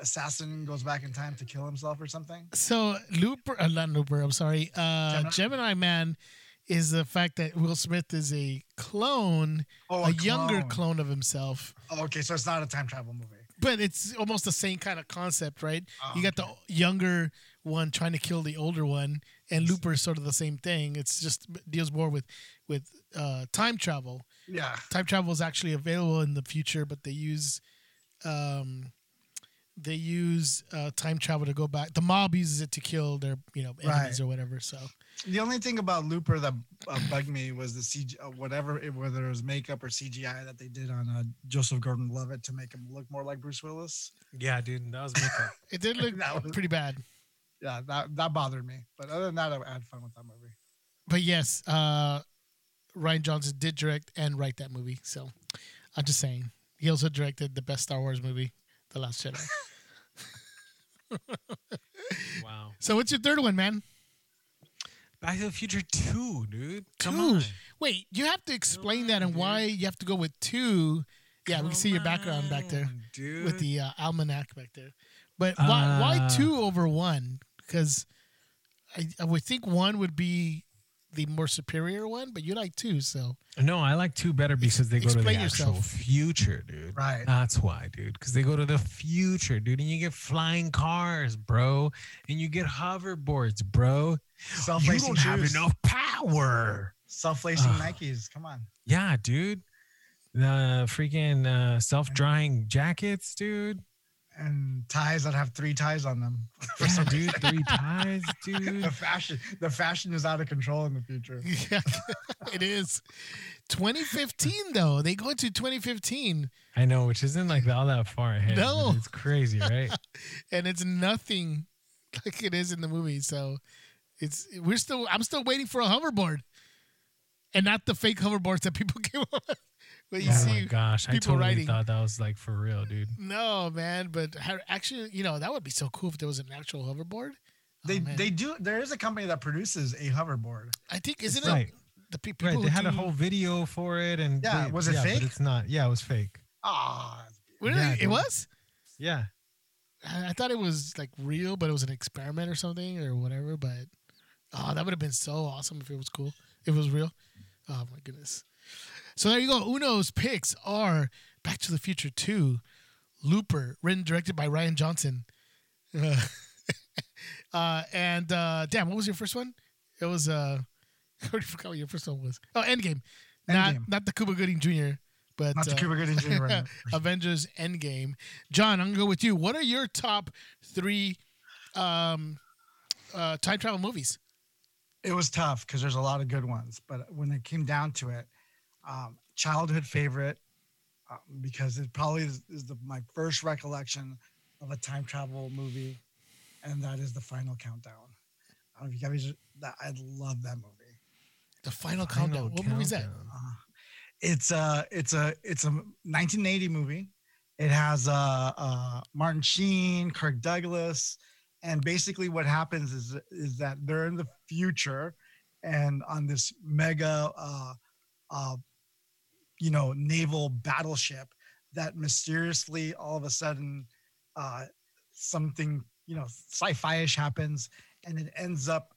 S2: assassin goes back in time to kill himself or something.
S1: So Looper, uh, not Looper. I'm sorry. Uh,
S2: Gemini?
S1: Gemini Man is the fact that Will Smith is a clone,
S2: Oh,
S1: a, younger clone of himself,
S2: Oh, okay, so it's not a time travel movie.
S1: but it's almost the same kind of concept, right?
S2: Oh,
S1: you got
S2: okay.
S1: the younger one trying to kill the older one, and Looper is sort of the same thing. It's just deals more with with uh, time travel.
S2: Yeah.
S1: time travel is actually available in the future, but they use um, they use uh, time travel to go back. The mob uses it to kill their you know enemies
S2: Right.
S1: or whatever. So
S2: The only thing about Looper that uh, bugged me was the CG, uh, whatever, it, whether it was makeup or CGI that they did on uh, Joseph Gordon-Levitt to make him look more like Bruce Willis.
S3: yeah, dude, that was makeup.
S1: it did look
S2: That was-
S1: pretty bad.
S2: Yeah, that that bothered me. But other than that, I had fun with that movie.
S1: But yes, uh, Rian Johnson did direct and write that movie. So I'm just saying he also directed the best Star Wars movie, The Last Jedi.
S3: wow.
S1: so what's your third one, man?
S3: Back to the Future 2, dude. Come
S1: Two.
S3: on.
S1: Wait, you have to explain
S3: Come
S1: that
S3: on,
S1: and
S3: dude.
S1: why you have to go with two. Yeah, we can see your background back there.
S3: dude.
S1: with the uh, almanac back there. But why why
S3: Uh,
S1: two over one? Because I, I would think one would be the more superior one, but you like two, so
S3: No, I like two better because they go to the
S1: explain
S3: actual
S1: yourself.
S3: future, dude.
S2: Right.
S3: That's why, dude. Because they go to the future, dude, and you get flying cars, bro, and you get hoverboards, bro. You
S2: Self-lacing
S3: don't have
S2: shoes.
S3: enough power.
S2: Self-lacing
S3: Ugh.
S2: Nikes. Come on.
S3: Yeah, dude. The freaking uh, self-drying jackets, dude.
S2: And ties that have three ties on them. For
S3: Yeah,
S2: some
S3: dude,
S2: reason.
S3: three ties, dude.
S2: the fashion, the fashion is out of control in the future.
S1: Yeah, it is. 2015 though. They go into 2015
S3: I know, which isn't like all that far ahead.
S1: No.
S3: it's crazy, right?
S1: and it's nothing like it is in the movie. So it's we're still I'm still waiting for a hoverboard. And not the fake hoverboards that people came up with. But you
S3: oh
S1: see
S3: my gosh, I totally
S1: riding.
S3: thought that was like for real, dude.
S1: No, man, but actually, you know, that would be so cool if there was an actual hoverboard. Oh,
S2: They
S1: man.
S2: they do. There is a company that produces a hoverboard.
S1: I think isn't
S3: Right.
S1: it the pe- people
S3: Right, they had a whole video for it, and
S2: Yeah,
S3: they-
S2: was it
S3: yeah,
S2: fake?
S3: But it's not. Yeah, it was fake.
S2: Ah,
S1: Really?
S3: Yeah,
S1: it
S3: dude.
S1: was.
S3: Yeah,
S1: I I thought it was like real, but it was an experiment or something or whatever. But oh, that would have been so awesome if it was cool. If it was real. Oh my goodness. So there you go. Uno's picks are Back to the Future 2, Looper, written and directed by Rian Johnson. Uh, uh, and uh, damn, what was your first one? It was uh, I already forgot what your first one was. Oh, Endgame. Not
S2: Endgame.
S1: not the Cuba Gooding Jr., but
S2: not the
S1: uh,
S2: Cuba Gooding Jr. right.
S1: Avengers Endgame. John, I'm gonna go with you. What are your top three um, uh, time travel movies?
S2: It was tough because there's a lot of good ones, but when it came down to it, um, childhood favorite um, because it probably is, is the, my first recollection of a time travel movie, and that is the Final Countdown. I don't know if you guys that I love that movie.
S1: The Final,
S3: Final
S1: Countdown. What movie is that?
S2: Uh, it's a it's a it's a 1980 movie. It has uh, uh, Martin Sheen, Kirk Douglas, and basically what happens is is that they're in the future, and on this mega, uh, uh, you know, naval battleship that mysteriously all of a sudden uh, something you know sci-fi-ish happens, and it ends up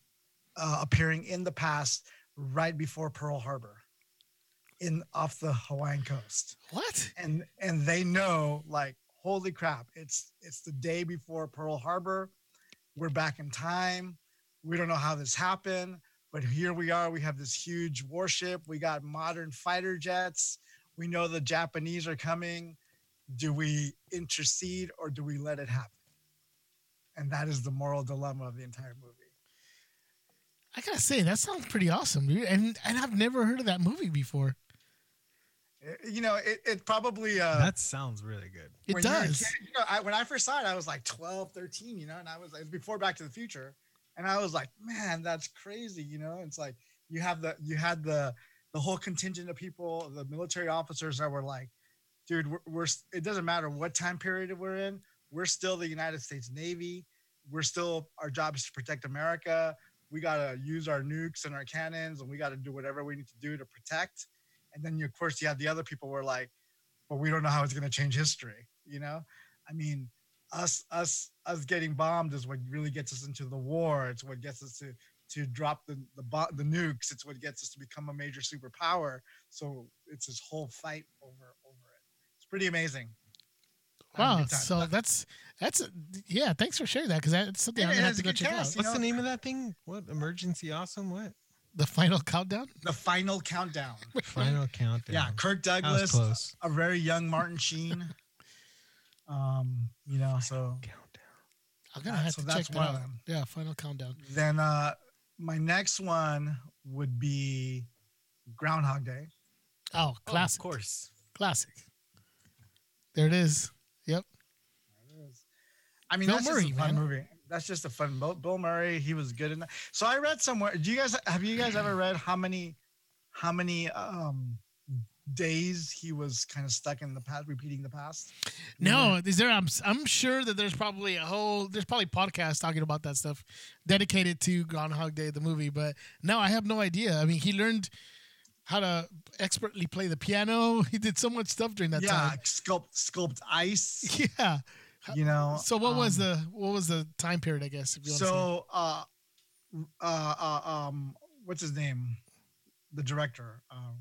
S2: uh, appearing in the past right before Pearl Harbor in off the Hawaiian coast.
S1: What?
S2: And and they know like holy crap, it's it's the day before Pearl Harbor. We're back in time. We don't know how this happened, but here we are. We have this huge warship. We got modern fighter jets. We know the Japanese are coming. Do we intercede or do we let it happen? And that is the moral dilemma of the entire movie.
S1: I gotta say that sounds pretty awesome, dude. And and I've never heard of that movie before.
S2: Eh, You know, it, it probably uh
S3: that sounds really good.
S1: It
S2: when you're a
S1: does.
S2: kid, you know, I, when I first saw it, I was like 12, 13, you know, and I was, it was before Back to the Future. And I was like, man, that's crazy. You know, it's like you have the, you had the, the whole contingent of people, the military officers that were like, dude, we're, we're it doesn't matter what time period we're in. We're still the United States Navy. We're still, our job is to protect America. We got to use our nukes and our cannons and we got to do whatever we need to do to protect. And then, you, of course, you have the other people were like, but we don't know how it's going to change history you know i mean us us us getting bombed is what really gets us into the war it's what gets us to to drop the the, the nukes it's what gets us to become a major superpower so it's this whole fight over over it it's pretty amazing I had a
S1: Wow. So that's that's a, yeah. Thanks for sharing that because that's something
S2: Yeah,
S1: I'm gonna have to
S2: a
S1: go
S2: good
S1: check
S2: cast,
S1: out.
S3: What's
S2: know-
S3: the name of that thing? What emergency awesome? What
S1: The Final Countdown.
S2: the final countdown
S3: final countdown?
S2: yeah kirk douglas a very young martin sheen um you know so
S1: I'm gonna
S2: That-
S1: have
S2: so
S1: to
S2: that's
S1: check that
S2: one of
S1: out.
S2: them.
S1: Yeah, Final Countdown.
S2: then uh my next one would be groundhog day
S1: Oh, classic,
S3: of course.
S1: classic. There it is. Yep.
S2: I mean,
S1: Bill
S2: that's
S1: Murray,
S2: just a fun
S1: man.
S2: movie. That's just a fun. Bill, Bill Murray, he was good in that. So I read somewhere. Do you guys have you guys ever read how many, how many um days he was kind of stuck in the past, repeating the past?
S1: No, is there? I'm I'm sure that there's probably a whole there's probably podcasts talking about that stuff dedicated to Groundhog Day the movie, but no, I have no idea. I mean, he learned how to expertly play the piano. He did so much stuff during that
S2: yeah,
S1: time.
S2: sculpt sculpt ice.
S1: Yeah.
S2: You know.
S1: So what was
S2: um,
S1: the what was the time period? I guess. If you?
S2: So uh, uh, uh, um, what's his name? The director, uh,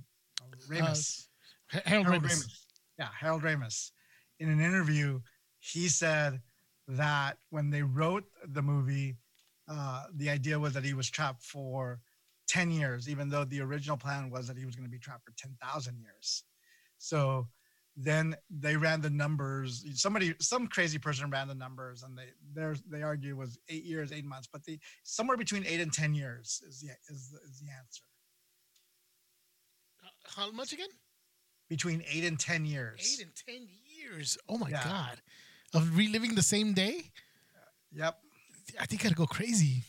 S2: Ramis.
S1: Ha- Harold,
S2: Harold
S1: Ramis.
S2: Ramis. Yeah, Harold Ramis. In an interview, he said that when they wrote the movie, uh, the idea was that he was trapped for 10 years, even though the original plan was that he was going to be trapped for 10,000 years. So then they ran the numbers. Somebody, some crazy person ran the numbers, and they there's they argue it was eight years, eight months, but the somewhere between eight and ten years is the is the, is the answer.
S1: How much again?
S2: Between eight and ten years.
S1: Eight and ten years. Oh my
S2: Yeah.
S1: god, of reliving the same day.
S2: Yep.
S1: I think I'd go crazy.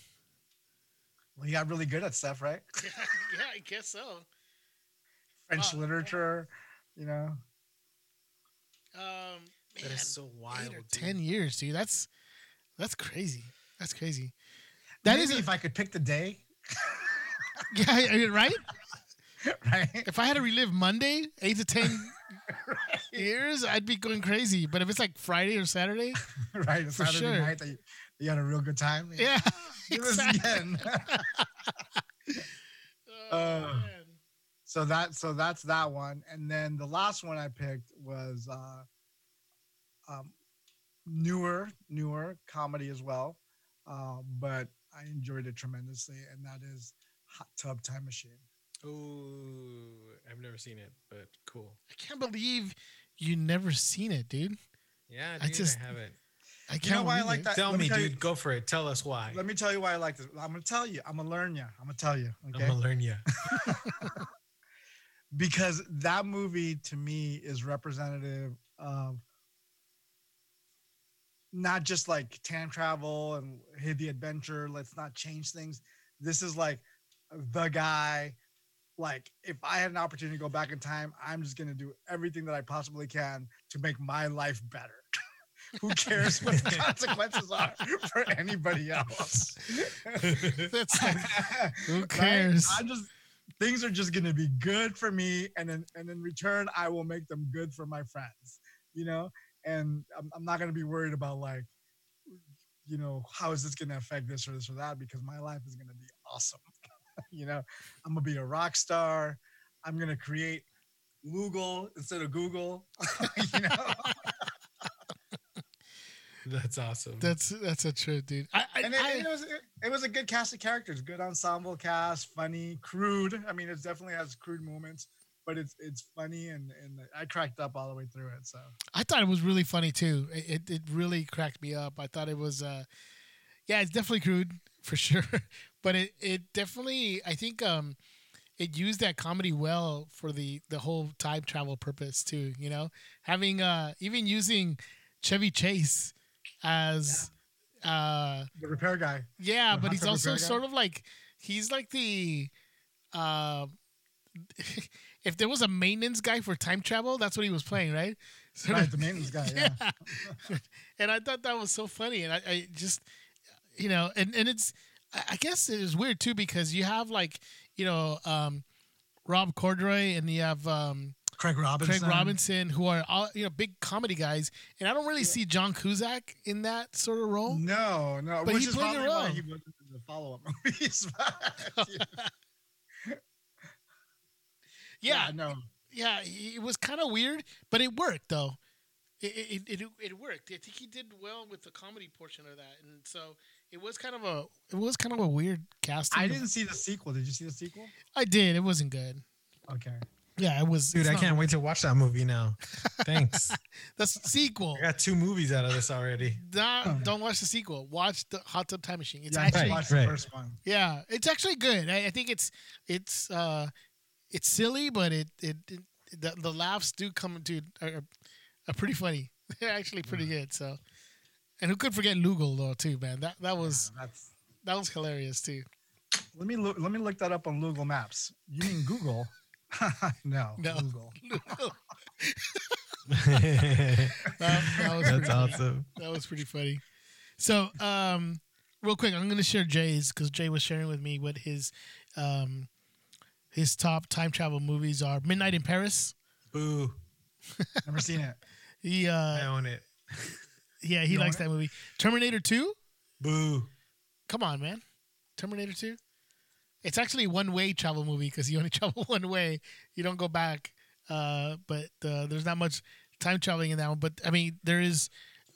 S2: Well, you got really good at stuff, right?
S1: yeah, I guess so.
S2: French
S1: Wow.
S2: literature, you know.
S1: Um,
S3: That
S1: man,
S3: is so wild.
S1: eight or ten years, dude. That's that's crazy. That's crazy. That
S2: Maybe
S1: is
S2: if I could pick the day,
S1: yeah, I mean, right.
S2: right?
S1: If I had to relive Monday, eight to ten years, I'd be going crazy. But if it's like Friday or Saturday,
S2: right.
S1: For
S2: Saturday
S1: sure.
S2: night that you, you had a real good time.
S1: yeah,
S2: this
S1: exactly.
S2: again.
S1: Oh,
S2: Uh, so that so that's that one and then the last one i picked was uh um newer newer comedy as well uh, but i enjoyed it tremendously and that is hot tub time machine
S3: Ooh, I've never seen it, but cool.
S1: I can't believe you never seen it, dude.
S3: Yeah,
S1: I
S3: dude, I,
S1: just-
S3: haven't.
S1: I can't
S2: You know why I
S1: believe
S2: like
S1: it.
S2: that?
S3: Tell
S2: let me
S3: me,
S2: tell
S3: dude.
S2: you-
S3: Go for it. Tell us why.
S2: let me tell you why i like this i'm gonna tell you i'm gonna learn you i'm gonna tell you okay
S3: I'm gonna learn you.
S2: because that movie to me is representative of not just like time travel and hey the adventure let's not change things this is like the guy like if i had an opportunity to go back in time i'm just going to do everything that i possibly can to make my life better who cares what the consequences are for anybody else
S1: That's like, who
S2: Right?
S1: cares?
S2: I'm just things are just gonna be good for me, and then and in return, I will make them good for my friends. You know, and I'm, I'm not gonna be worried about like, you know, how is this gonna affect this or this or that because my life is gonna be awesome. you know, I'm gonna be a rock star. I'm gonna create Google instead of Google. you know,
S3: That's awesome.
S1: That's that's a trip, dude. I, I,
S2: and it,
S1: I-
S2: it was it, it was a good cast of characters, good ensemble cast, funny, crude. I mean, it definitely has crude moments, but it's it's funny and and I cracked up all the way through it. So
S1: I thought it was really funny too. It, it it really cracked me up. I thought it was uh yeah, it's definitely crude for sure. But it it definitely I think um it used that comedy well for the the whole time travel purpose too, you know? Having uh even using Chevy Chase as uh
S2: the repair guy,
S1: yeah,
S2: The
S1: but he's also
S2: guy?
S1: sort of like he's like the uh if there was a maintenance guy for time travel, that's what he was playing, right? Sort
S2: right?
S1: of-
S2: The maintenance guy. Yeah.
S1: yeah. and I thought that was so funny. And I, I just, you know, and, and it's, I guess it is weird too because you have like, you know, um, Rob Corddry and you have um,
S2: Craig Robinson.
S1: Craig Robinson, who are all, you know, big comedy guys. And I don't really see John Cusack in that sort of role.
S2: No, no,
S1: But he played
S2: why
S1: well.
S2: he wasn't in the follow-up movies. but, yeah.
S1: Yeah.
S2: no,
S1: Yeah. It was kind of weird, but it worked though. It, it, it, it worked. I think he did well with the comedy portion of that, and so it was kind of a it was kind of a weird casting.
S2: I didn't see the sequel. Did you see the sequel?
S1: I did. It wasn't good.
S2: Okay.
S1: Yeah, it was.
S3: Dude, I can't wait to watch that movie now. Thanks.
S1: That's the sequel.
S3: I got two movies out of this already.
S1: Not, don't watch the sequel. Watch the Hot Tub Time Machine. It's
S2: yeah, I
S1: actually
S2: just
S3: Right,
S2: watched
S3: right.
S2: the first one.
S1: yeah, it's actually good. I, I think it's it's uh it's silly, but it it, it the, the laughs do come to are, are pretty funny. They're actually pretty good. So, and who could forget Lougle though too, man? That that was
S2: Yeah,
S1: that was hilarious too.
S2: Let me look. Let me look that up on Google Maps. You mean Google? no,
S1: No.
S2: Google.
S1: That, that was
S3: That's
S1: pretty funny.
S3: awesome.
S1: That was pretty funny. So, um, real quick, I'm going to share Jay's because Jay was sharing with me what his um, his top time travel movies are. Midnight in Paris.
S3: Boo.
S2: Never seen it.
S1: He, uh, I
S3: own it.
S1: Yeah, he
S2: You
S1: likes that movie. Terminator Two.
S3: Boo.
S1: Come on, man. Terminator Two. It's actually a one way travel movie because you only travel one way. You don't go back. Uh, but uh, there's not much time traveling in that one. But I mean, there is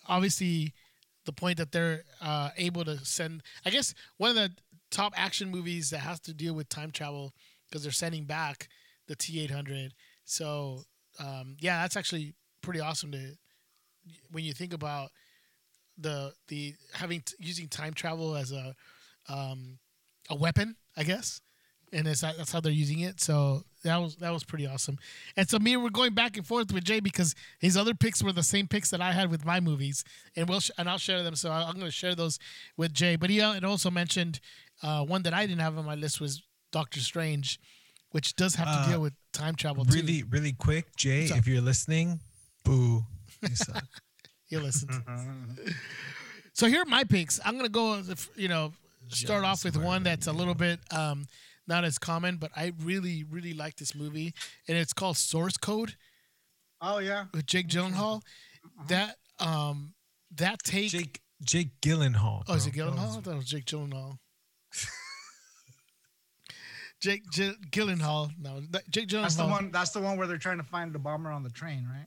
S1: obviously the point that they're uh, able to send. I guess one of the top action movies that has to deal with time travel because they're sending back the T800. So um, yeah, that's actually pretty awesome to when you think about the the having t- using time travel as a um, a weapon, I guess, and it's, that's how they're using it. So that was that was pretty awesome. And so me, and we're going back and forth with Jay because his other picks were the same picks that I had with my movies, and we'll sh- and I'll share them. So I'm going to share those with Jay. But he uh, it also mentioned uh, one that I didn't have on my list was Doctor Strange, which does have to
S3: Uh,
S1: deal with time travel. too.
S3: Really, really quick, Jay, if you're listening, boo. You suck.
S1: he listens. So here are my picks. I'm gonna go, you know, start off with one that's a little bit um, not as common, but I really, really like this movie, and it's called Source Code
S2: Oh yeah.
S1: with Jake Gyllenhaal. That um, that take.
S3: Jake Jake Gyllenhaal.
S1: oh, is it
S3: bro. That
S1: Gyllenhaal?
S3: was-
S1: I thought it was Jake Gyllenhaal. Jake Gy- Gyllenhaal. No, that- Jake Gyllenhaal.
S2: That's the one. That's the one where they're trying to find the bomber on the train, right?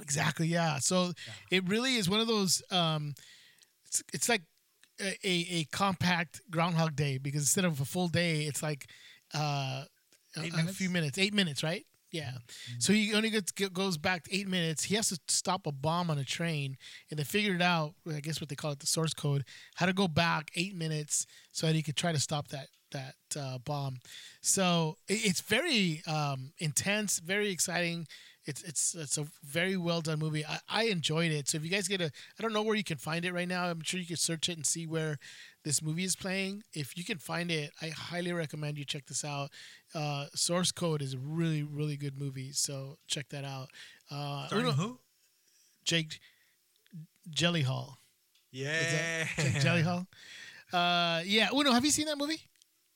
S1: Exactly. Yeah. So it really is one of those. Um, it's, it's like a, a, compact Groundhog Day because instead of a full day, it's like uh, a, a few minutes, eight minutes, right? Yeah. So he only gets, goes back eight minutes. He has to stop a bomb on a train, and they figured out, I guess what they call it, the source code, how to go back eight minutes so that he could try to stop that that uh, bomb. So it, it's very um, intense, very exciting. It's it's it's a very well done movie. I, I enjoyed it. So if you guys get a, I don't know where you can find it right now. I'm sure you can search it and see where this movie is playing. If you can find it, I highly recommend you check this out. Uh, Source Code is a really really good movie. So check that out. Uh,
S3: Starring
S1: Uno-
S3: who?
S1: Jake Jellyhall.
S3: Yeah.
S1: Jake Jellyhall. Uh, yeah. Uno, have you seen that movie?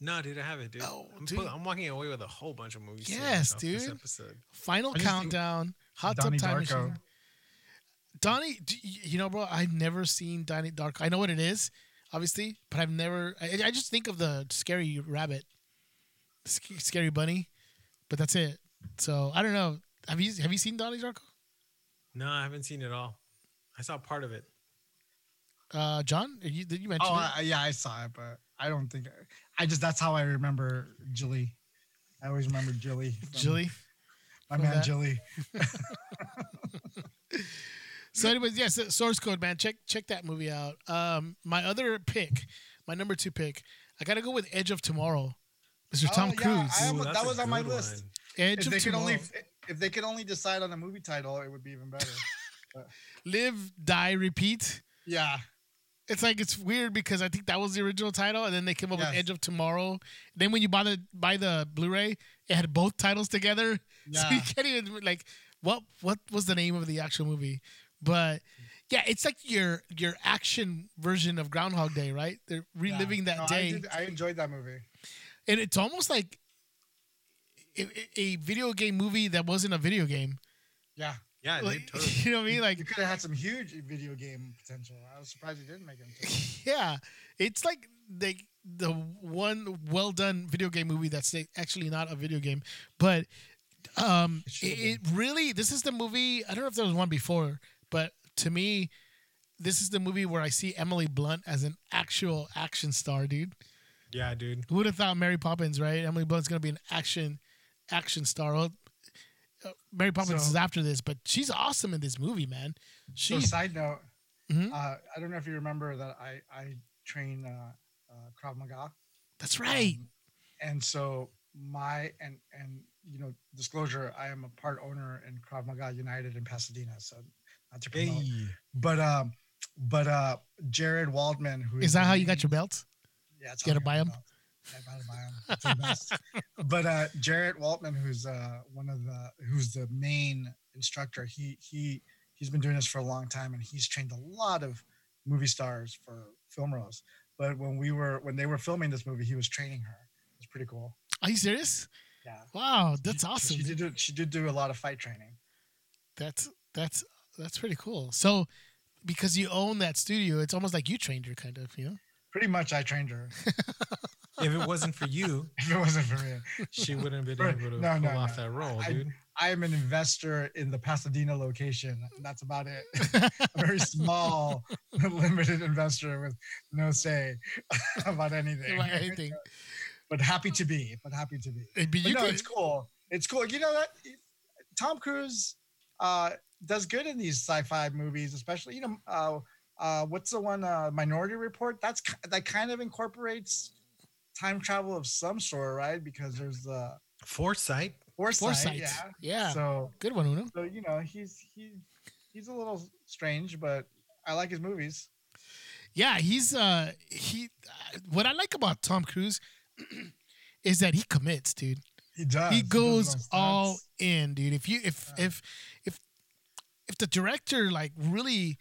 S3: No, dude, I haven't, dude.
S1: Oh,
S3: I'm,
S1: dude.
S3: pu- I'm walking away with a whole bunch of movies. to
S1: Yes,
S3: off This
S1: dude.
S3: episode.
S1: Final
S2: I just think
S1: Countdown, Hot
S2: Donnie
S1: Tub Time
S2: Darko.
S1: Machine. Donnie, you know, bro, I've never seen Donnie Darko. I know what it is, obviously, but I've never. I, I just think of the scary rabbit, sc- scary bunny, but that's it. So I don't know. Have you have you seen Donnie Darko?
S3: No, I haven't seen it all. I saw part of it.
S1: Uh, John, you, did you mention
S2: Oh
S1: it?
S2: I, yeah, I saw it, but I don't think I just that's how I remember Jilly. I always remember Jilly. from-
S1: Jilly.
S2: my
S1: from
S2: man
S1: that.
S2: Jilly.
S1: So, anyways, yes, source code, man. Check check that movie out. Um, my other pick, my number two pick, I gotta go with Edge of Tomorrow, Mr. Tom
S2: Oh, yeah,
S1: Cruise.
S2: I am-
S3: Ooh,
S2: that was on my
S3: good
S2: list.
S3: one.
S1: Edge
S2: If
S1: of
S2: they could
S1: Tomorrow.
S2: only if they could only decide on a movie title, it would be even better.
S1: Live, die, repeat.
S2: yeah.
S1: It's like it's weird because I think that was the original title, and then they came up
S2: Yes.
S1: with Edge of Tomorrow. Then when you buy the buy the Blu-ray, it had both titles together, so you can't even like what what was the name of the actual movie. But yeah, it's like your your action version of Groundhog Day, right? They're reliving that
S2: No, I,
S1: day,
S2: did, I enjoyed that movie.
S1: and it's almost like a, a video game movie that wasn't a video game.
S2: Yeah.
S3: Yeah,
S1: Like,
S3: dude, totally.
S1: you know what I mean? Like
S2: You could have had some huge video game potential. I was surprised you didn't make it. into
S1: yeah, it's like the the one well done video game movie that's actually not a video game, but um,
S2: It
S1: it, it really this is the movie. I don't know if there was one before, but to me, this is the movie where I see Emily Blunt as an actual action star, dude.
S3: Yeah, dude.
S1: Who would have thought Mary Poppins, right? Emily Blunt's gonna be an action action star. Well, uh, Mary Poppins
S2: So-
S1: is after this, but she's awesome in this movie, man.
S2: So,
S1: She
S2: side note,
S1: Mhm.
S2: uh, I don't know if you remember that I I train uh, uh, Krav Maga.
S1: that's right.
S2: Um, and so my and and you know disclosure, I am a part owner in Krav Maga United in Pasadena. So not to promote,
S3: Hey.
S2: but um, but uh, Jared Waldman, who
S1: is
S2: the
S1: that how you got your belt?
S2: Yeah, it's
S1: You buy
S2: got
S1: 'em?
S2: my belt. Gotta buy 'em. It's the best. but uh, Jarrett Waltman, who's uh, one of the who's the main instructor, he he he's been doing this for a long time, and he's trained a lot of movie stars for film roles. But when we were when they were filming this movie, he was training her. It was pretty cool.
S1: Are you serious?
S2: Yeah,
S1: Wow, that's
S2: She-
S1: awesome.
S2: She did do, she did do a lot of fight training.
S1: That's that's that's pretty cool. So because you own that studio, it's almost like you trained her, kind of, you know.
S2: Pretty much, I trained her.
S3: If it wasn't for you,
S2: if it wasn't for me,
S3: she wouldn't have been able to
S2: No,
S3: pull
S2: no,
S3: off
S2: no.
S3: that role,
S2: I-
S3: dude.
S2: I am an investor in the Pasadena location. and That's about it. a very small, limited investor with no say about anything.
S1: About anything.
S2: but happy to be. But happy to be.
S1: But
S2: But
S1: you
S2: no,
S1: could-
S2: it's cool. It's cool. You know that Tom Cruise, uh, does good in these sci-fi movies, especially you know, uh, uh, what's the one uh, Minority Report? That's that kind of incorporates time travel of some sort, right? Because there's the
S3: Foresight.
S2: foresight,
S1: Foresight.
S2: yeah.
S1: Yeah.
S2: So
S1: Good one, Uno.
S2: so you know he's he he's a little strange, but I like his movies.
S1: Yeah, he's uh he. Uh, what I like about Tom Cruise is that he commits, dude.
S2: He does.
S1: he
S2: does
S1: goes
S2: those
S1: all in, dude. If you if
S2: Yeah.
S1: if if if the director like really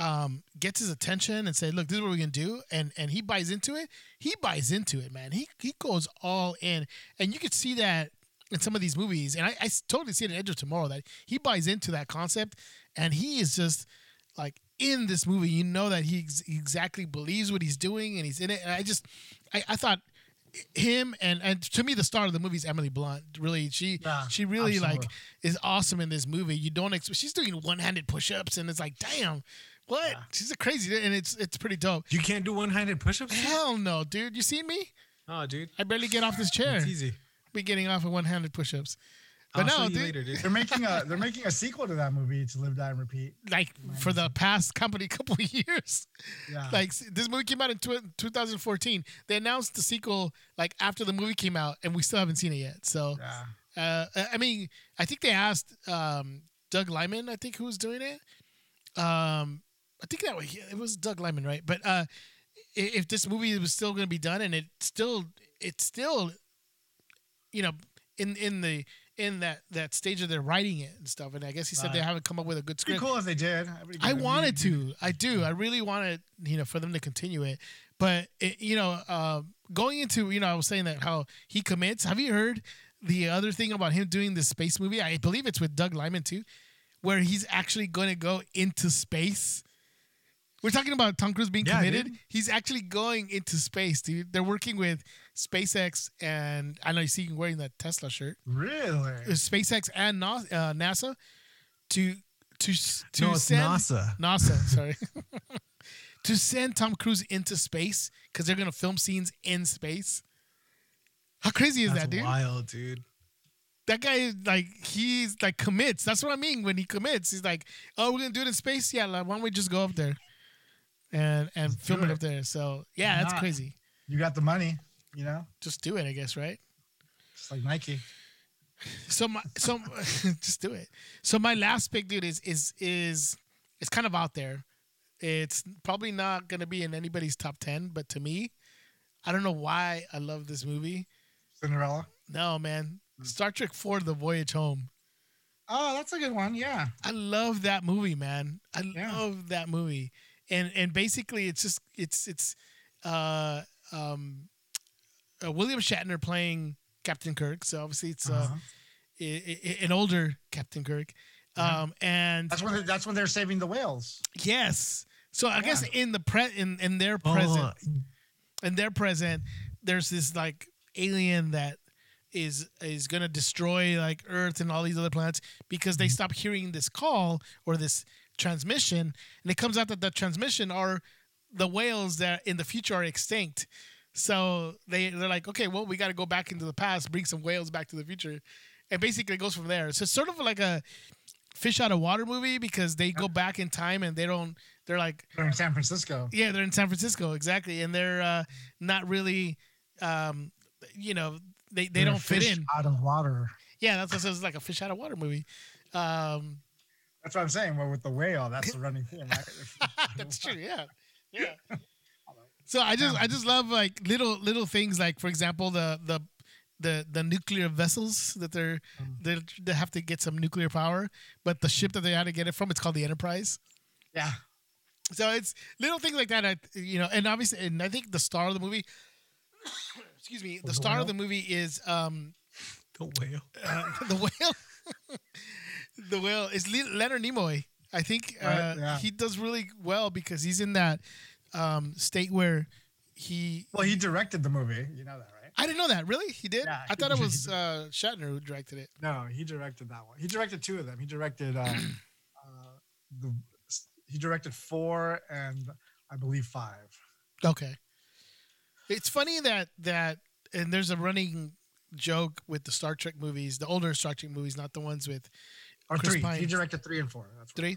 S1: um gets his attention and say, "Look, this is what we're gonna do," and and he buys into it, he buys into it, man. He he goes all in, and you could see that in some of these movies, and I, I totally see it in Edge of Tomorrow that he buys into that concept, and he is just like in this movie. You know that he ex- exactly believes what he's doing, and he's in it. And I just, I, I thought him and and to me the star of the movie is Emily Blunt. Really, she
S2: Yeah,
S1: she really like is awesome in this movie. You don't expect she's doing one handed push ups, and it's like, damn, what?
S2: Yeah.
S1: She's a crazy, and it's it's pretty dope.
S3: You can't do one-handed push-ups.
S1: Hell no, dude. You see me?
S3: Oh, dude,
S1: I barely get off this chair.
S3: it's easy.
S1: Be getting off of one handed push ups. But
S3: I'll
S1: no,
S3: show you
S1: dude,
S3: later, dude.
S2: They're making a they're making a sequel to that movie to Live Die and Repeat.
S1: like for the past company couple of years.
S2: Yeah.
S1: Like this movie came out in tw- 2014. They announced the sequel like after the movie came out, and we still haven't seen it yet. So,
S2: yeah.
S1: uh, I mean, I think they asked um, Doug Liman, I think, who was doing it. Um, I think that was, it was Doug Liman, right? But uh, if this movie was still going to be done, and it still, it's still, you know, in in the in that that stage of their writing it and stuff. And I guess he said they haven't come up with a good
S2: Pretty
S1: script.
S2: cool if they did. I,
S1: I wanted to. I do. I really wanted, you know, for them to continue it. But it, you know, uh, going into, you know, I was saying that how he commits. Have you heard the other thing about him doing this space movie? I believe it's with Doug Liman too, where he's actually going to go into space. We're talking about Tom Cruise being
S3: Yeah,
S1: committed.
S3: dude.
S1: He's actually going into space, dude. They're working with SpaceX, and I know you see him wearing that Tesla shirt.
S2: Really?
S1: Uh, SpaceX and uh, NASA to to to
S3: No,
S1: send
S3: NASA.
S1: NASA, sorry, to send Tom Cruise into space because they're gonna film scenes in space. How crazy is
S3: That's
S1: that, dude?
S3: wild, dude.
S1: That guy is like he's like commits. That's what I mean when he commits. He's like, oh, we're gonna do it in space. Yeah, like, why don't we just go up there and and
S2: Just
S1: film it
S2: it.
S1: up there? So yeah,
S2: Why
S1: that's
S2: not?
S1: crazy.
S2: You got the money, you know?
S1: Just do it, I guess, right?
S2: Just like Nike.
S1: So my so just do it. So my last pick, dude, is is is it's kind of out there. It's probably not gonna be in anybody's top ten, but to me, I don't know why I love this movie.
S2: Cinderella.
S1: No, man, hmm. Star Trek Four: The Voyage Home.
S2: Oh, that's a good one. Yeah.
S1: I love that movie, man. I
S2: Yeah.
S1: love that movie, and and basically it's just it's it's uh um uh, William Shatner playing Captain Kirk. So obviously it's uh,
S2: Uh-huh.
S1: i- i- an older Captain Kirk. Um, and
S2: That's when they, that's when they're saving the whales.
S1: Yes. So I guess in the pre in, in their
S3: Oh,
S1: present in their present, there's this like alien that is is gonna destroy like Earth and all these other planets because they stop hearing this call or this transmission, and it comes out that the transmission are the whales that in the future are extinct. So they they're like, okay, well, we got to go back into the past, bring some whales back to the future, and basically it goes from there. So it's sort of like a fish out of water movie because they go back in time and they don't. They're like,
S2: They're in San Francisco.
S1: yeah, they're in San Francisco exactly, and they're uh, not really, um, you know, they, they
S2: They're
S1: don't fit
S2: fish
S1: in.
S2: out of water.
S1: Yeah, that's what it's like a fish out of water movie. Um,
S2: That's what I'm saying. Well, with the whale, that's the running theme, right?
S1: that's true. Yeah, yeah. So I just I just love like little little things like for example the the the the nuclear vessels that they're they they have to get some nuclear power, but the ship that they had to get it from it's called the Enterprise.
S2: yeah.
S1: So it's little things like that, I, you know, and obviously, and I think the star of the movie, excuse me, the
S2: the
S1: star of the movie is um
S3: the whale.
S1: uh, the whale. The whale is Le- Leonard Nimoy. I think uh,
S2: Right, yeah.
S1: he does really well because he's in that um, state where he.
S2: Well, he directed the movie. You know that, right?
S1: I didn't know that. Really, he did.
S2: Yeah,
S1: I thought it was uh, Shatner who directed it.
S2: No, he directed that one. He directed two of them. He directed uh, uh, the he directed four and I believe five.
S1: Okay. It's funny that that and there's a running joke with the Star Trek movies, the older Star Trek movies, not the ones with
S2: or
S1: Chris
S2: three. He directed three and four. That's what it
S1: three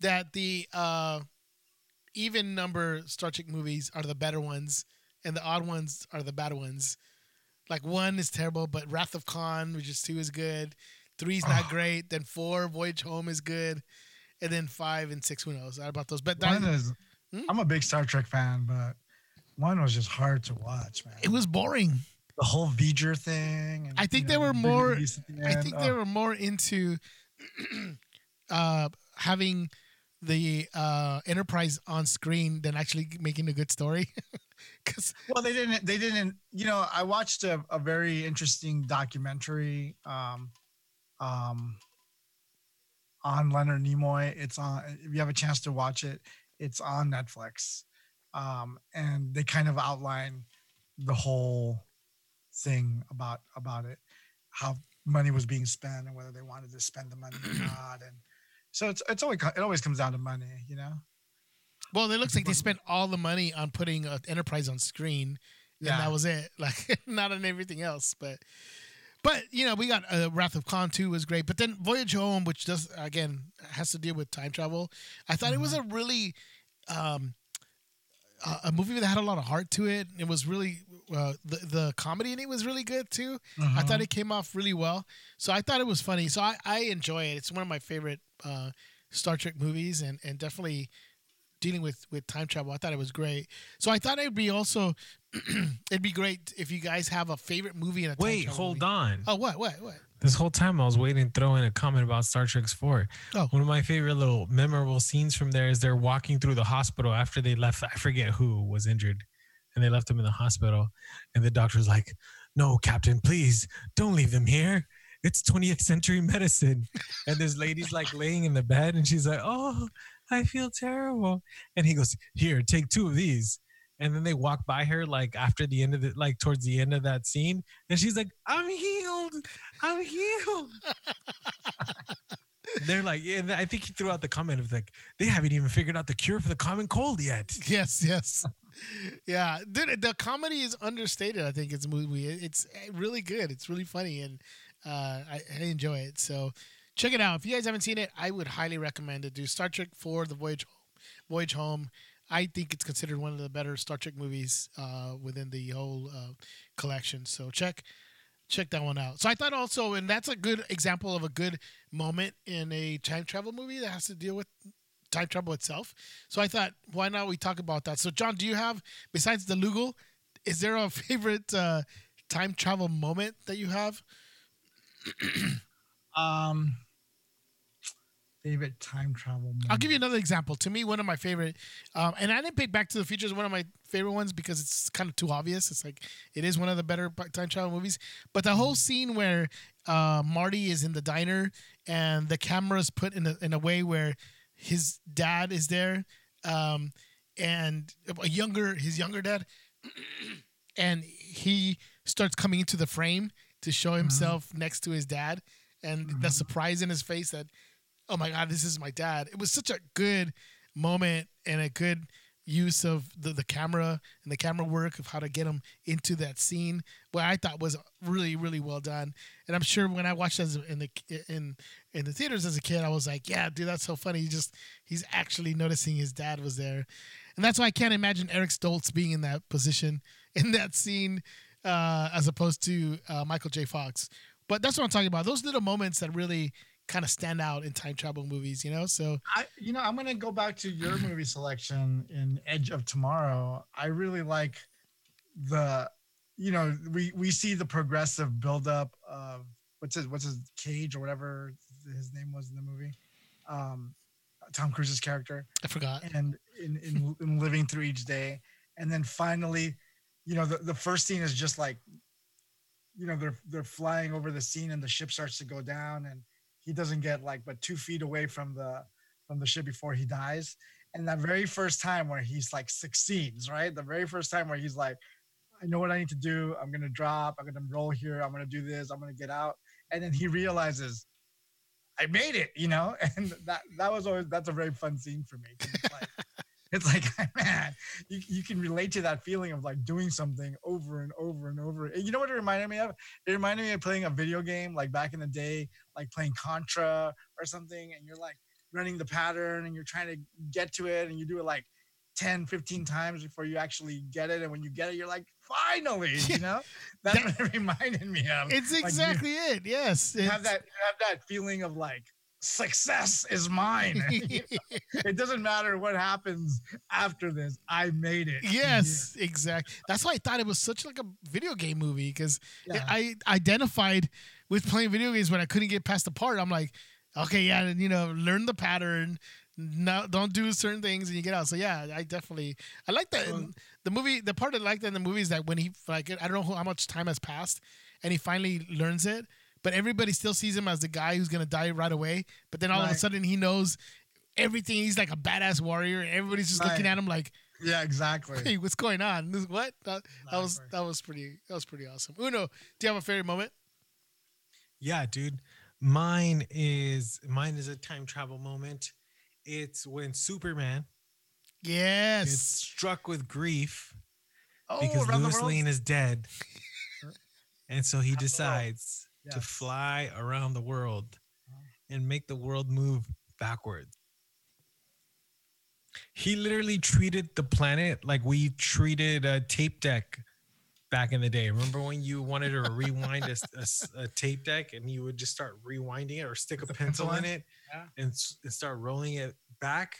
S1: that the uh even number Star Trek movies are the better ones and the odd ones are the bad ones. Like one is terrible, but Wrath of Khan, which is two, is good. Three's not
S2: Oh.
S1: great. Then four, Voyage Home is good, and then five and six, who knows? About those? But that,
S2: One is.
S1: Hmm?
S2: I'm a big Star Trek fan, but one was just hard to watch, man.
S1: it was boring.
S2: the whole V'ger thing. And,
S1: I think
S2: you
S1: they were more-
S2: the
S1: I think
S2: Oh,
S1: they were more into uh having the uh Enterprise on screen than actually making a good story. Because
S2: Well, they didn't. They didn't. You know, I watched a, a very interesting documentary um, um, on Leonard Nimoy. It's on. If you have a chance to watch it, it's on Netflix, um, and they kind of outline the whole thing about about it, how money was being spent, and whether they wanted to spend the money or not, and so it's it's always it always comes down to money, you know.
S1: Well, it looks like they spent all the money on putting uh, Enterprise on screen, and
S2: Yeah.
S1: that was it. Like not on everything else, but but you know we got uh, Wrath of Khan too was great, but then Voyage Home, which does again has to deal with time travel. I thought it was a really um, a, a movie that had a lot of heart to it. It was really uh, the the comedy in it was really good too. I thought it came off really well, so I thought it was funny. So I, I enjoy it. It's one of my favorite uh, Star Trek movies, and and definitely dealing with with time travel. I thought it was great. So I thought it'd be also it'd be great if you guys have a favorite movie in a
S3: Wait, hold
S1: movie.
S3: on.
S1: Oh, what what what?
S3: This whole time I was waiting to throw in a comment about Star Trek's 4.
S1: Oh.
S3: One of my favorite little memorable scenes from there is they're walking through the hospital after they left. I forget who was injured and they left him in the hospital. And the doctor's like, No, Captain, please don't leave them here. It's 20th century medicine. And this lady's like laying in the bed and she's like, Oh, I feel terrible. And he goes, Here, take two of these. And then they walk by her like after the end of the like towards the end of that scene. And she's like, I'm healed. I'm healed. They're like, yeah, I think he threw out the comment of like, they haven't even figured out the cure for the common cold yet.
S1: Yes, yes. Yeah, dude, the comedy is understated. I think it's movie. It's really good. It's really funny, and uh, I, I enjoy it. So check it out. If you guys haven't seen it, I would highly recommend it. Do Star Trek Four: The Voyage Home. Voyage Home. I think it's considered one of the better Star Trek movies uh, within the whole uh, collection. So check check that one out. So I thought also, and that's a good example of a good moment in a time travel movie that has to deal with time travel itself. So I thought, why not we talk about that? So John, do you have besides the Lougle, is there a favorite uh, time travel moment that you have?
S2: Um, favorite time travel.
S1: I'll give you another example. To me, one of my favorite, um, and I didn't pick Back to the Future as one of my favorite ones because it's kind of too obvious. It's like it is one of the better time travel movies. But the whole scene where uh, Marty is in the diner and the camera is put in a, in a way where his dad is there, um, and a younger his younger dad, and he starts coming into the frame to show himself next to his dad, and the surprise in his face that oh my god, this is my dad. It was such a good moment and a good use of the, the camera and the camera work of how to get him into that scene. What I thought was really really well done. And I'm sure when I watched as in the in in the theaters as a kid, I was like, yeah, dude, that's so funny. He just he's actually noticing his dad was there, and that's why I can't imagine Eric Stoltz being in that position in that scene uh, as opposed to uh, Michael J. Fox. But that's what I'm talking about. Those little moments that really kind of stand out in time travel movies, you know? So
S2: I, you know, I'm gonna go back to your movie selection in Edge of Tomorrow. I really like the, you know, we we see the progressive buildup of what's his what's his cage or whatever his name was in the movie, um, Tom Cruise's character,
S1: I forgot.
S2: and in, in in living through each day, and then finally, you know, the the first scene is just like, you know, they're they're flying over the scene and the ship starts to go down and he doesn't get like but two feet away from the from the ship before he dies. And that very first time where he's like succeeds, right? The very first time where he's like, I know what I need to do. I'm gonna drop. I'm gonna roll here. I'm gonna do this. I'm gonna get out. And then he realizes, I made it. You know, and that that was always that's a very fun scene for me. Like, It's like, man, you, you can relate to that feeling of like doing something over and over and over. You know what it reminded me of? It reminded me of playing a video game like back in the day, like playing Contra or something, and you're like running the pattern and you're trying to get to it and you do it like 10, 15 times before you actually get it. And when you get it, you're like, finally, you know? That's
S1: That-
S2: what it reminded me of.
S1: It's
S2: Like, you-
S1: exactly it. Yes.
S2: you have that you have that feeling of like success is mine. it doesn't matter what happens after this. I made it.
S1: yes, exactly. That's why I thought it was such like a video game movie because
S2: Yeah.
S1: I identified with playing video games when I couldn't get past the part. I'm like, okay, yeah, and, you know, learn the pattern. No, don't do certain things, and you get out. So yeah, I definitely I like that.
S2: Well-
S1: the movie, the part I liked in the movie is that when he like I don't know how much time has passed, and he finally learns it, but everybody still sees him as the guy who's gonna die right away. But then all of a sudden he knows everything. He's like a badass warrior, everybody's just looking at him like,
S2: Yeah, exactly.
S1: hey, what's going on? This, what? That, that was that was pretty that was pretty awesome. Uno, do you have a favorite moment?
S3: Yeah, dude. Mine is mine is a time travel moment. It's when Superman gets
S1: Yes.
S3: struck with grief
S2: Oh,
S3: because
S2: around the
S3: Lois. Lane is dead. And so he decides to fly around the world uh-huh. and make the world move backwards. He literally treated the planet like we treated a tape deck back in the day. Remember when you wanted to rewind a tape deck and you would just start rewinding it or stick a pencil
S2: pencil
S3: in
S2: in?
S3: it
S2: Yeah.
S3: and, and start rolling it back?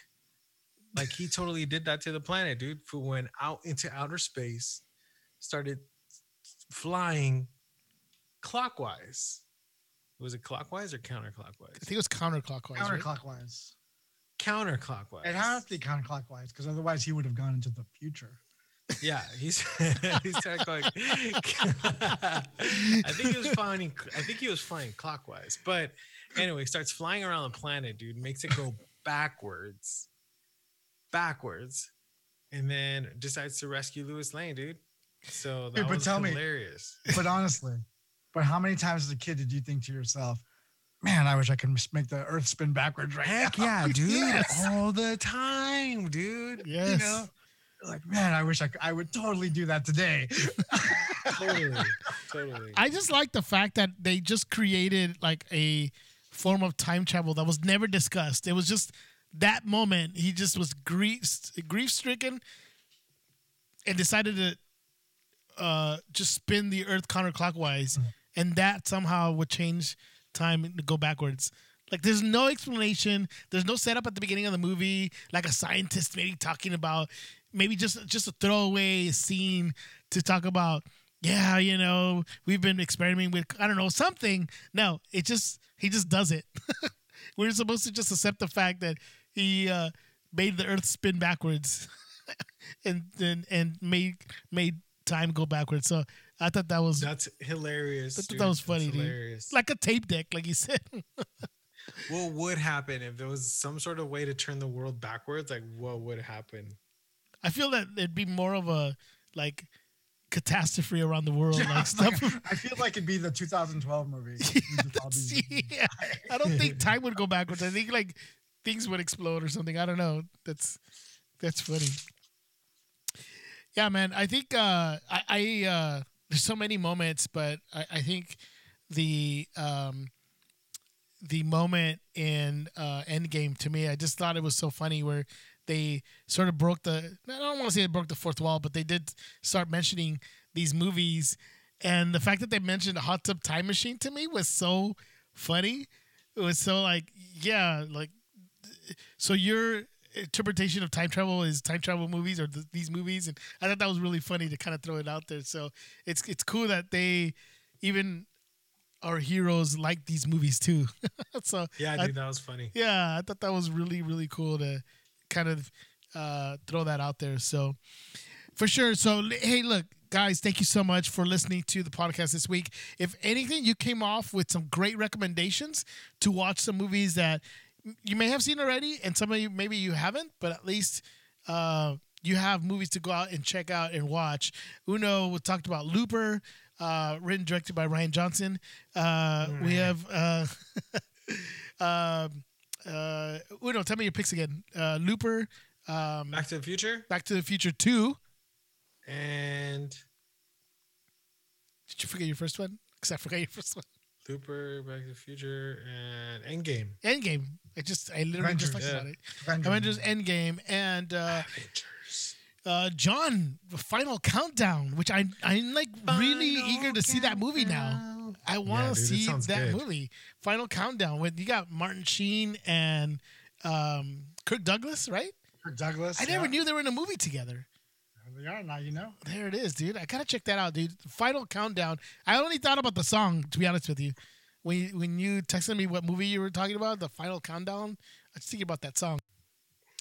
S3: Like he totally did that to the planet, dude. Who went out into outer space, started flying clockwise. Was it clockwise or counterclockwise?
S1: I think it was counterclockwise. right?
S2: counterclockwise.
S3: Counterclockwise.
S2: It has to be counterclockwise because otherwise he would have gone into the future.
S3: Yeah, he's he started going. I think he was flying. I think he was flying clockwise, but anyway, starts flying around the planet, dude. Makes it go backwards, backwards, and then decides to rescue Lois Lane, dude. So that
S2: Dude, but
S3: was
S2: tell me-
S3: hilarious.
S2: But honestly, but how many times as a kid did you think to yourself, man, I wish I could make the earth spin backwards right
S3: Heck
S2: now?
S3: yeah, dude!
S1: Yes.
S3: All the time, dude.
S1: Yes.
S2: You know? Like, man, I wish I could, I would totally do that today.
S3: Totally, totally.
S1: I just like the fact that they just created like a form of time travel that was never discussed. It was just that moment he just was grief grief stricken and decided to uh, just spin the earth counterclockwise, and that somehow would change time to go backwards. Like there's no explanation. There's no setup at the beginning of the movie, like a scientist maybe talking about maybe just just a throwaway scene to talk about. Yeah, you know, we've been experimenting with I don't know something. No, it just he just does it. We're supposed to just accept the fact that he uh, made the Earth spin backwards, and and and made made time go backwards. So I thought that was
S3: That's hilarious.
S1: I thought
S3: dude.
S1: that was funny, dude. like a tape deck, like you said.
S3: what would happen if there was some sort of way to turn the world backwards? Like, what would happen?
S1: I feel that it'd be more of a like catastrophe around the world,
S2: Yeah,
S1: like stuff.
S2: like, I feel like it'd be the 2012 movie. Just
S1: yeah, I don't think time would go backwards. I think like things would explode or something. I don't know. That's that's funny. Yeah, man. I think uh, I, I uh, there's so many moments, but I, I think the um, the moment in uh, Endgame to me, I just thought it was so funny where they sort of broke the. I don't want to say they broke the fourth wall, but they did start mentioning these movies, and the fact that they mentioned hot tub time machine to me was so funny. It was so like, yeah, like, so your interpretation of time travel is time travel movies or th- these movies, and I thought that was really funny to kind of throw it out there. So it's it's cool that they even our heroes like these movies too. so
S3: Yeah,
S1: I-
S3: dude, that was funny.
S1: yeah, I thought that was really really cool to kind of uh, throw that out there. So for sure. So hey, look, guys, thank you so much for listening to the podcast this week. If anything, you came off with some great recommendations to watch some movies that you may have seen already, and some of you maybe you haven't, but at least. Uh, you have movies to go out and check out and watch. Uno we talked about Looper, uh, written directed by Rian Johnson. Uh, we have uh, um, uh, Uno. Tell me your picks again. Uh, Looper, Um,
S3: Back to the Future
S1: Back to the Future Two.
S3: and
S1: Did you forget your first one? Because I forgot your first one.
S3: Looper, Back to the Future, and Endgame.
S1: Endgame. I just I literally just talked
S2: Avengers,
S3: yeah.
S1: about it.
S2: Avengers.
S1: Avengers Endgame and uh,
S3: Avengers.
S1: uh, John, the Final Countdown, which I I'm like really eager to see that movie now. I want
S3: Yeah,
S1: to
S3: dude,
S1: see that
S3: good.
S1: movie. Final Countdown when you got Martin Sheen and um, Kirk Douglas, right?
S2: Kirk Douglas.
S1: I never
S2: yeah.
S1: knew they were in a movie together.
S2: They are now. You know.
S1: There it is, dude. I gotta check that out, dude. Final Countdown. I only thought about the song, to be honest with you. When you, when you texted me what movie you were talking about, the Final Countdown, I was thinking about that song.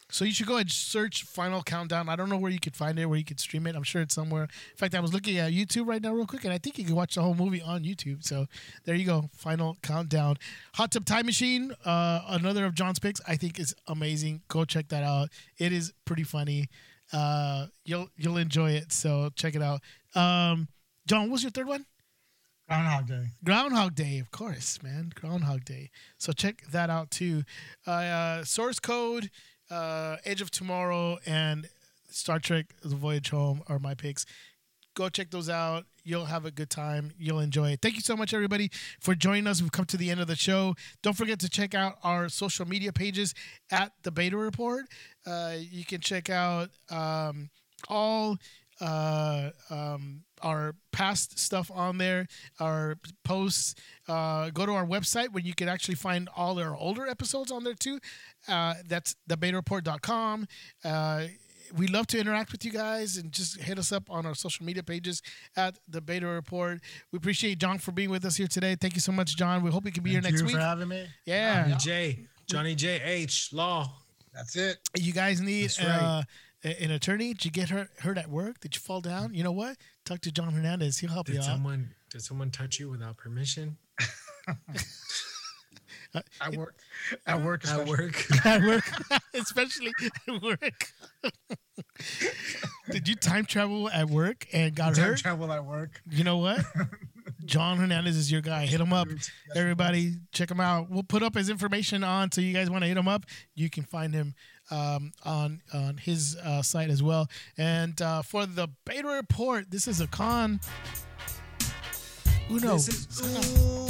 S1: So you should go and search Final Countdown. I don't know where you could find it, where you could stream it. I'm sure it's somewhere. In fact, I was looking at YouTube right now, real quick, and I think you can watch the whole movie on YouTube. So there you go, Final Countdown. Hot Tub Time Machine, uh, another of John's picks. I think is amazing. Go check that out. It is pretty funny. Uh, you'll you'll enjoy it. So check it out. Um, John, what was your third one?
S2: Groundhog Day.
S1: Groundhog Day, of course, man. Groundhog Day. So check that out too. Uh, uh, Source Code, uh, Edge of Tomorrow, and Star Trek: The Voyage Home are my picks. Go check those out. You'll have a good time. You'll enjoy it. Thank you so much, everybody, for joining us. We've come to the end of the show. Don't forget to check out our social media pages at the Beta Report. Uh, you can check out um, all uh, um, our past stuff on there, our posts. Uh, go to our website where you can actually find all our older episodes on there too. Uh, that's thebetareport.com. Uh, we love to interact with you guys and just hit us up on our social media pages at the Beta Report. We appreciate John for being with us here today. Thank you so much, John. We hope you can be
S2: Thank
S1: here next week.
S2: you
S1: week.
S2: for having me.
S1: Yeah.
S3: Johnny J. Johnny J. H. Law.
S2: That's it.
S1: You guys need
S2: That's right.
S1: uh, an attorney. Did you get hurt hurt at work? Did you fall down? You know what? Talk to John Hernandez. He'll help you
S3: Did
S1: out.
S3: someone did someone touch you without permission
S2: At work. At work.
S3: at work?
S1: at work, especially at work. Did you time travel at work and got
S2: Time
S1: hurt?
S2: travel at work.
S1: You know what? John Hernandez is your guy. Hit him up. Everybody, check him out. We'll put up his information on, so you guys want to hit him up. You can find him um, on on his uh, site as well. And uh, for the beta report, this is a con. Uno.
S3: This is Uno. Uno.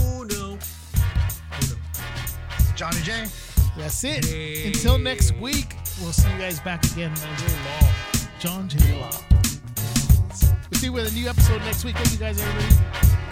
S2: Johnny J.
S1: That's it.
S3: Hey.
S1: Until next week, we'll see you guys back again. John J. Law. We'll see you with a new episode next week. Thank you guys, everybody.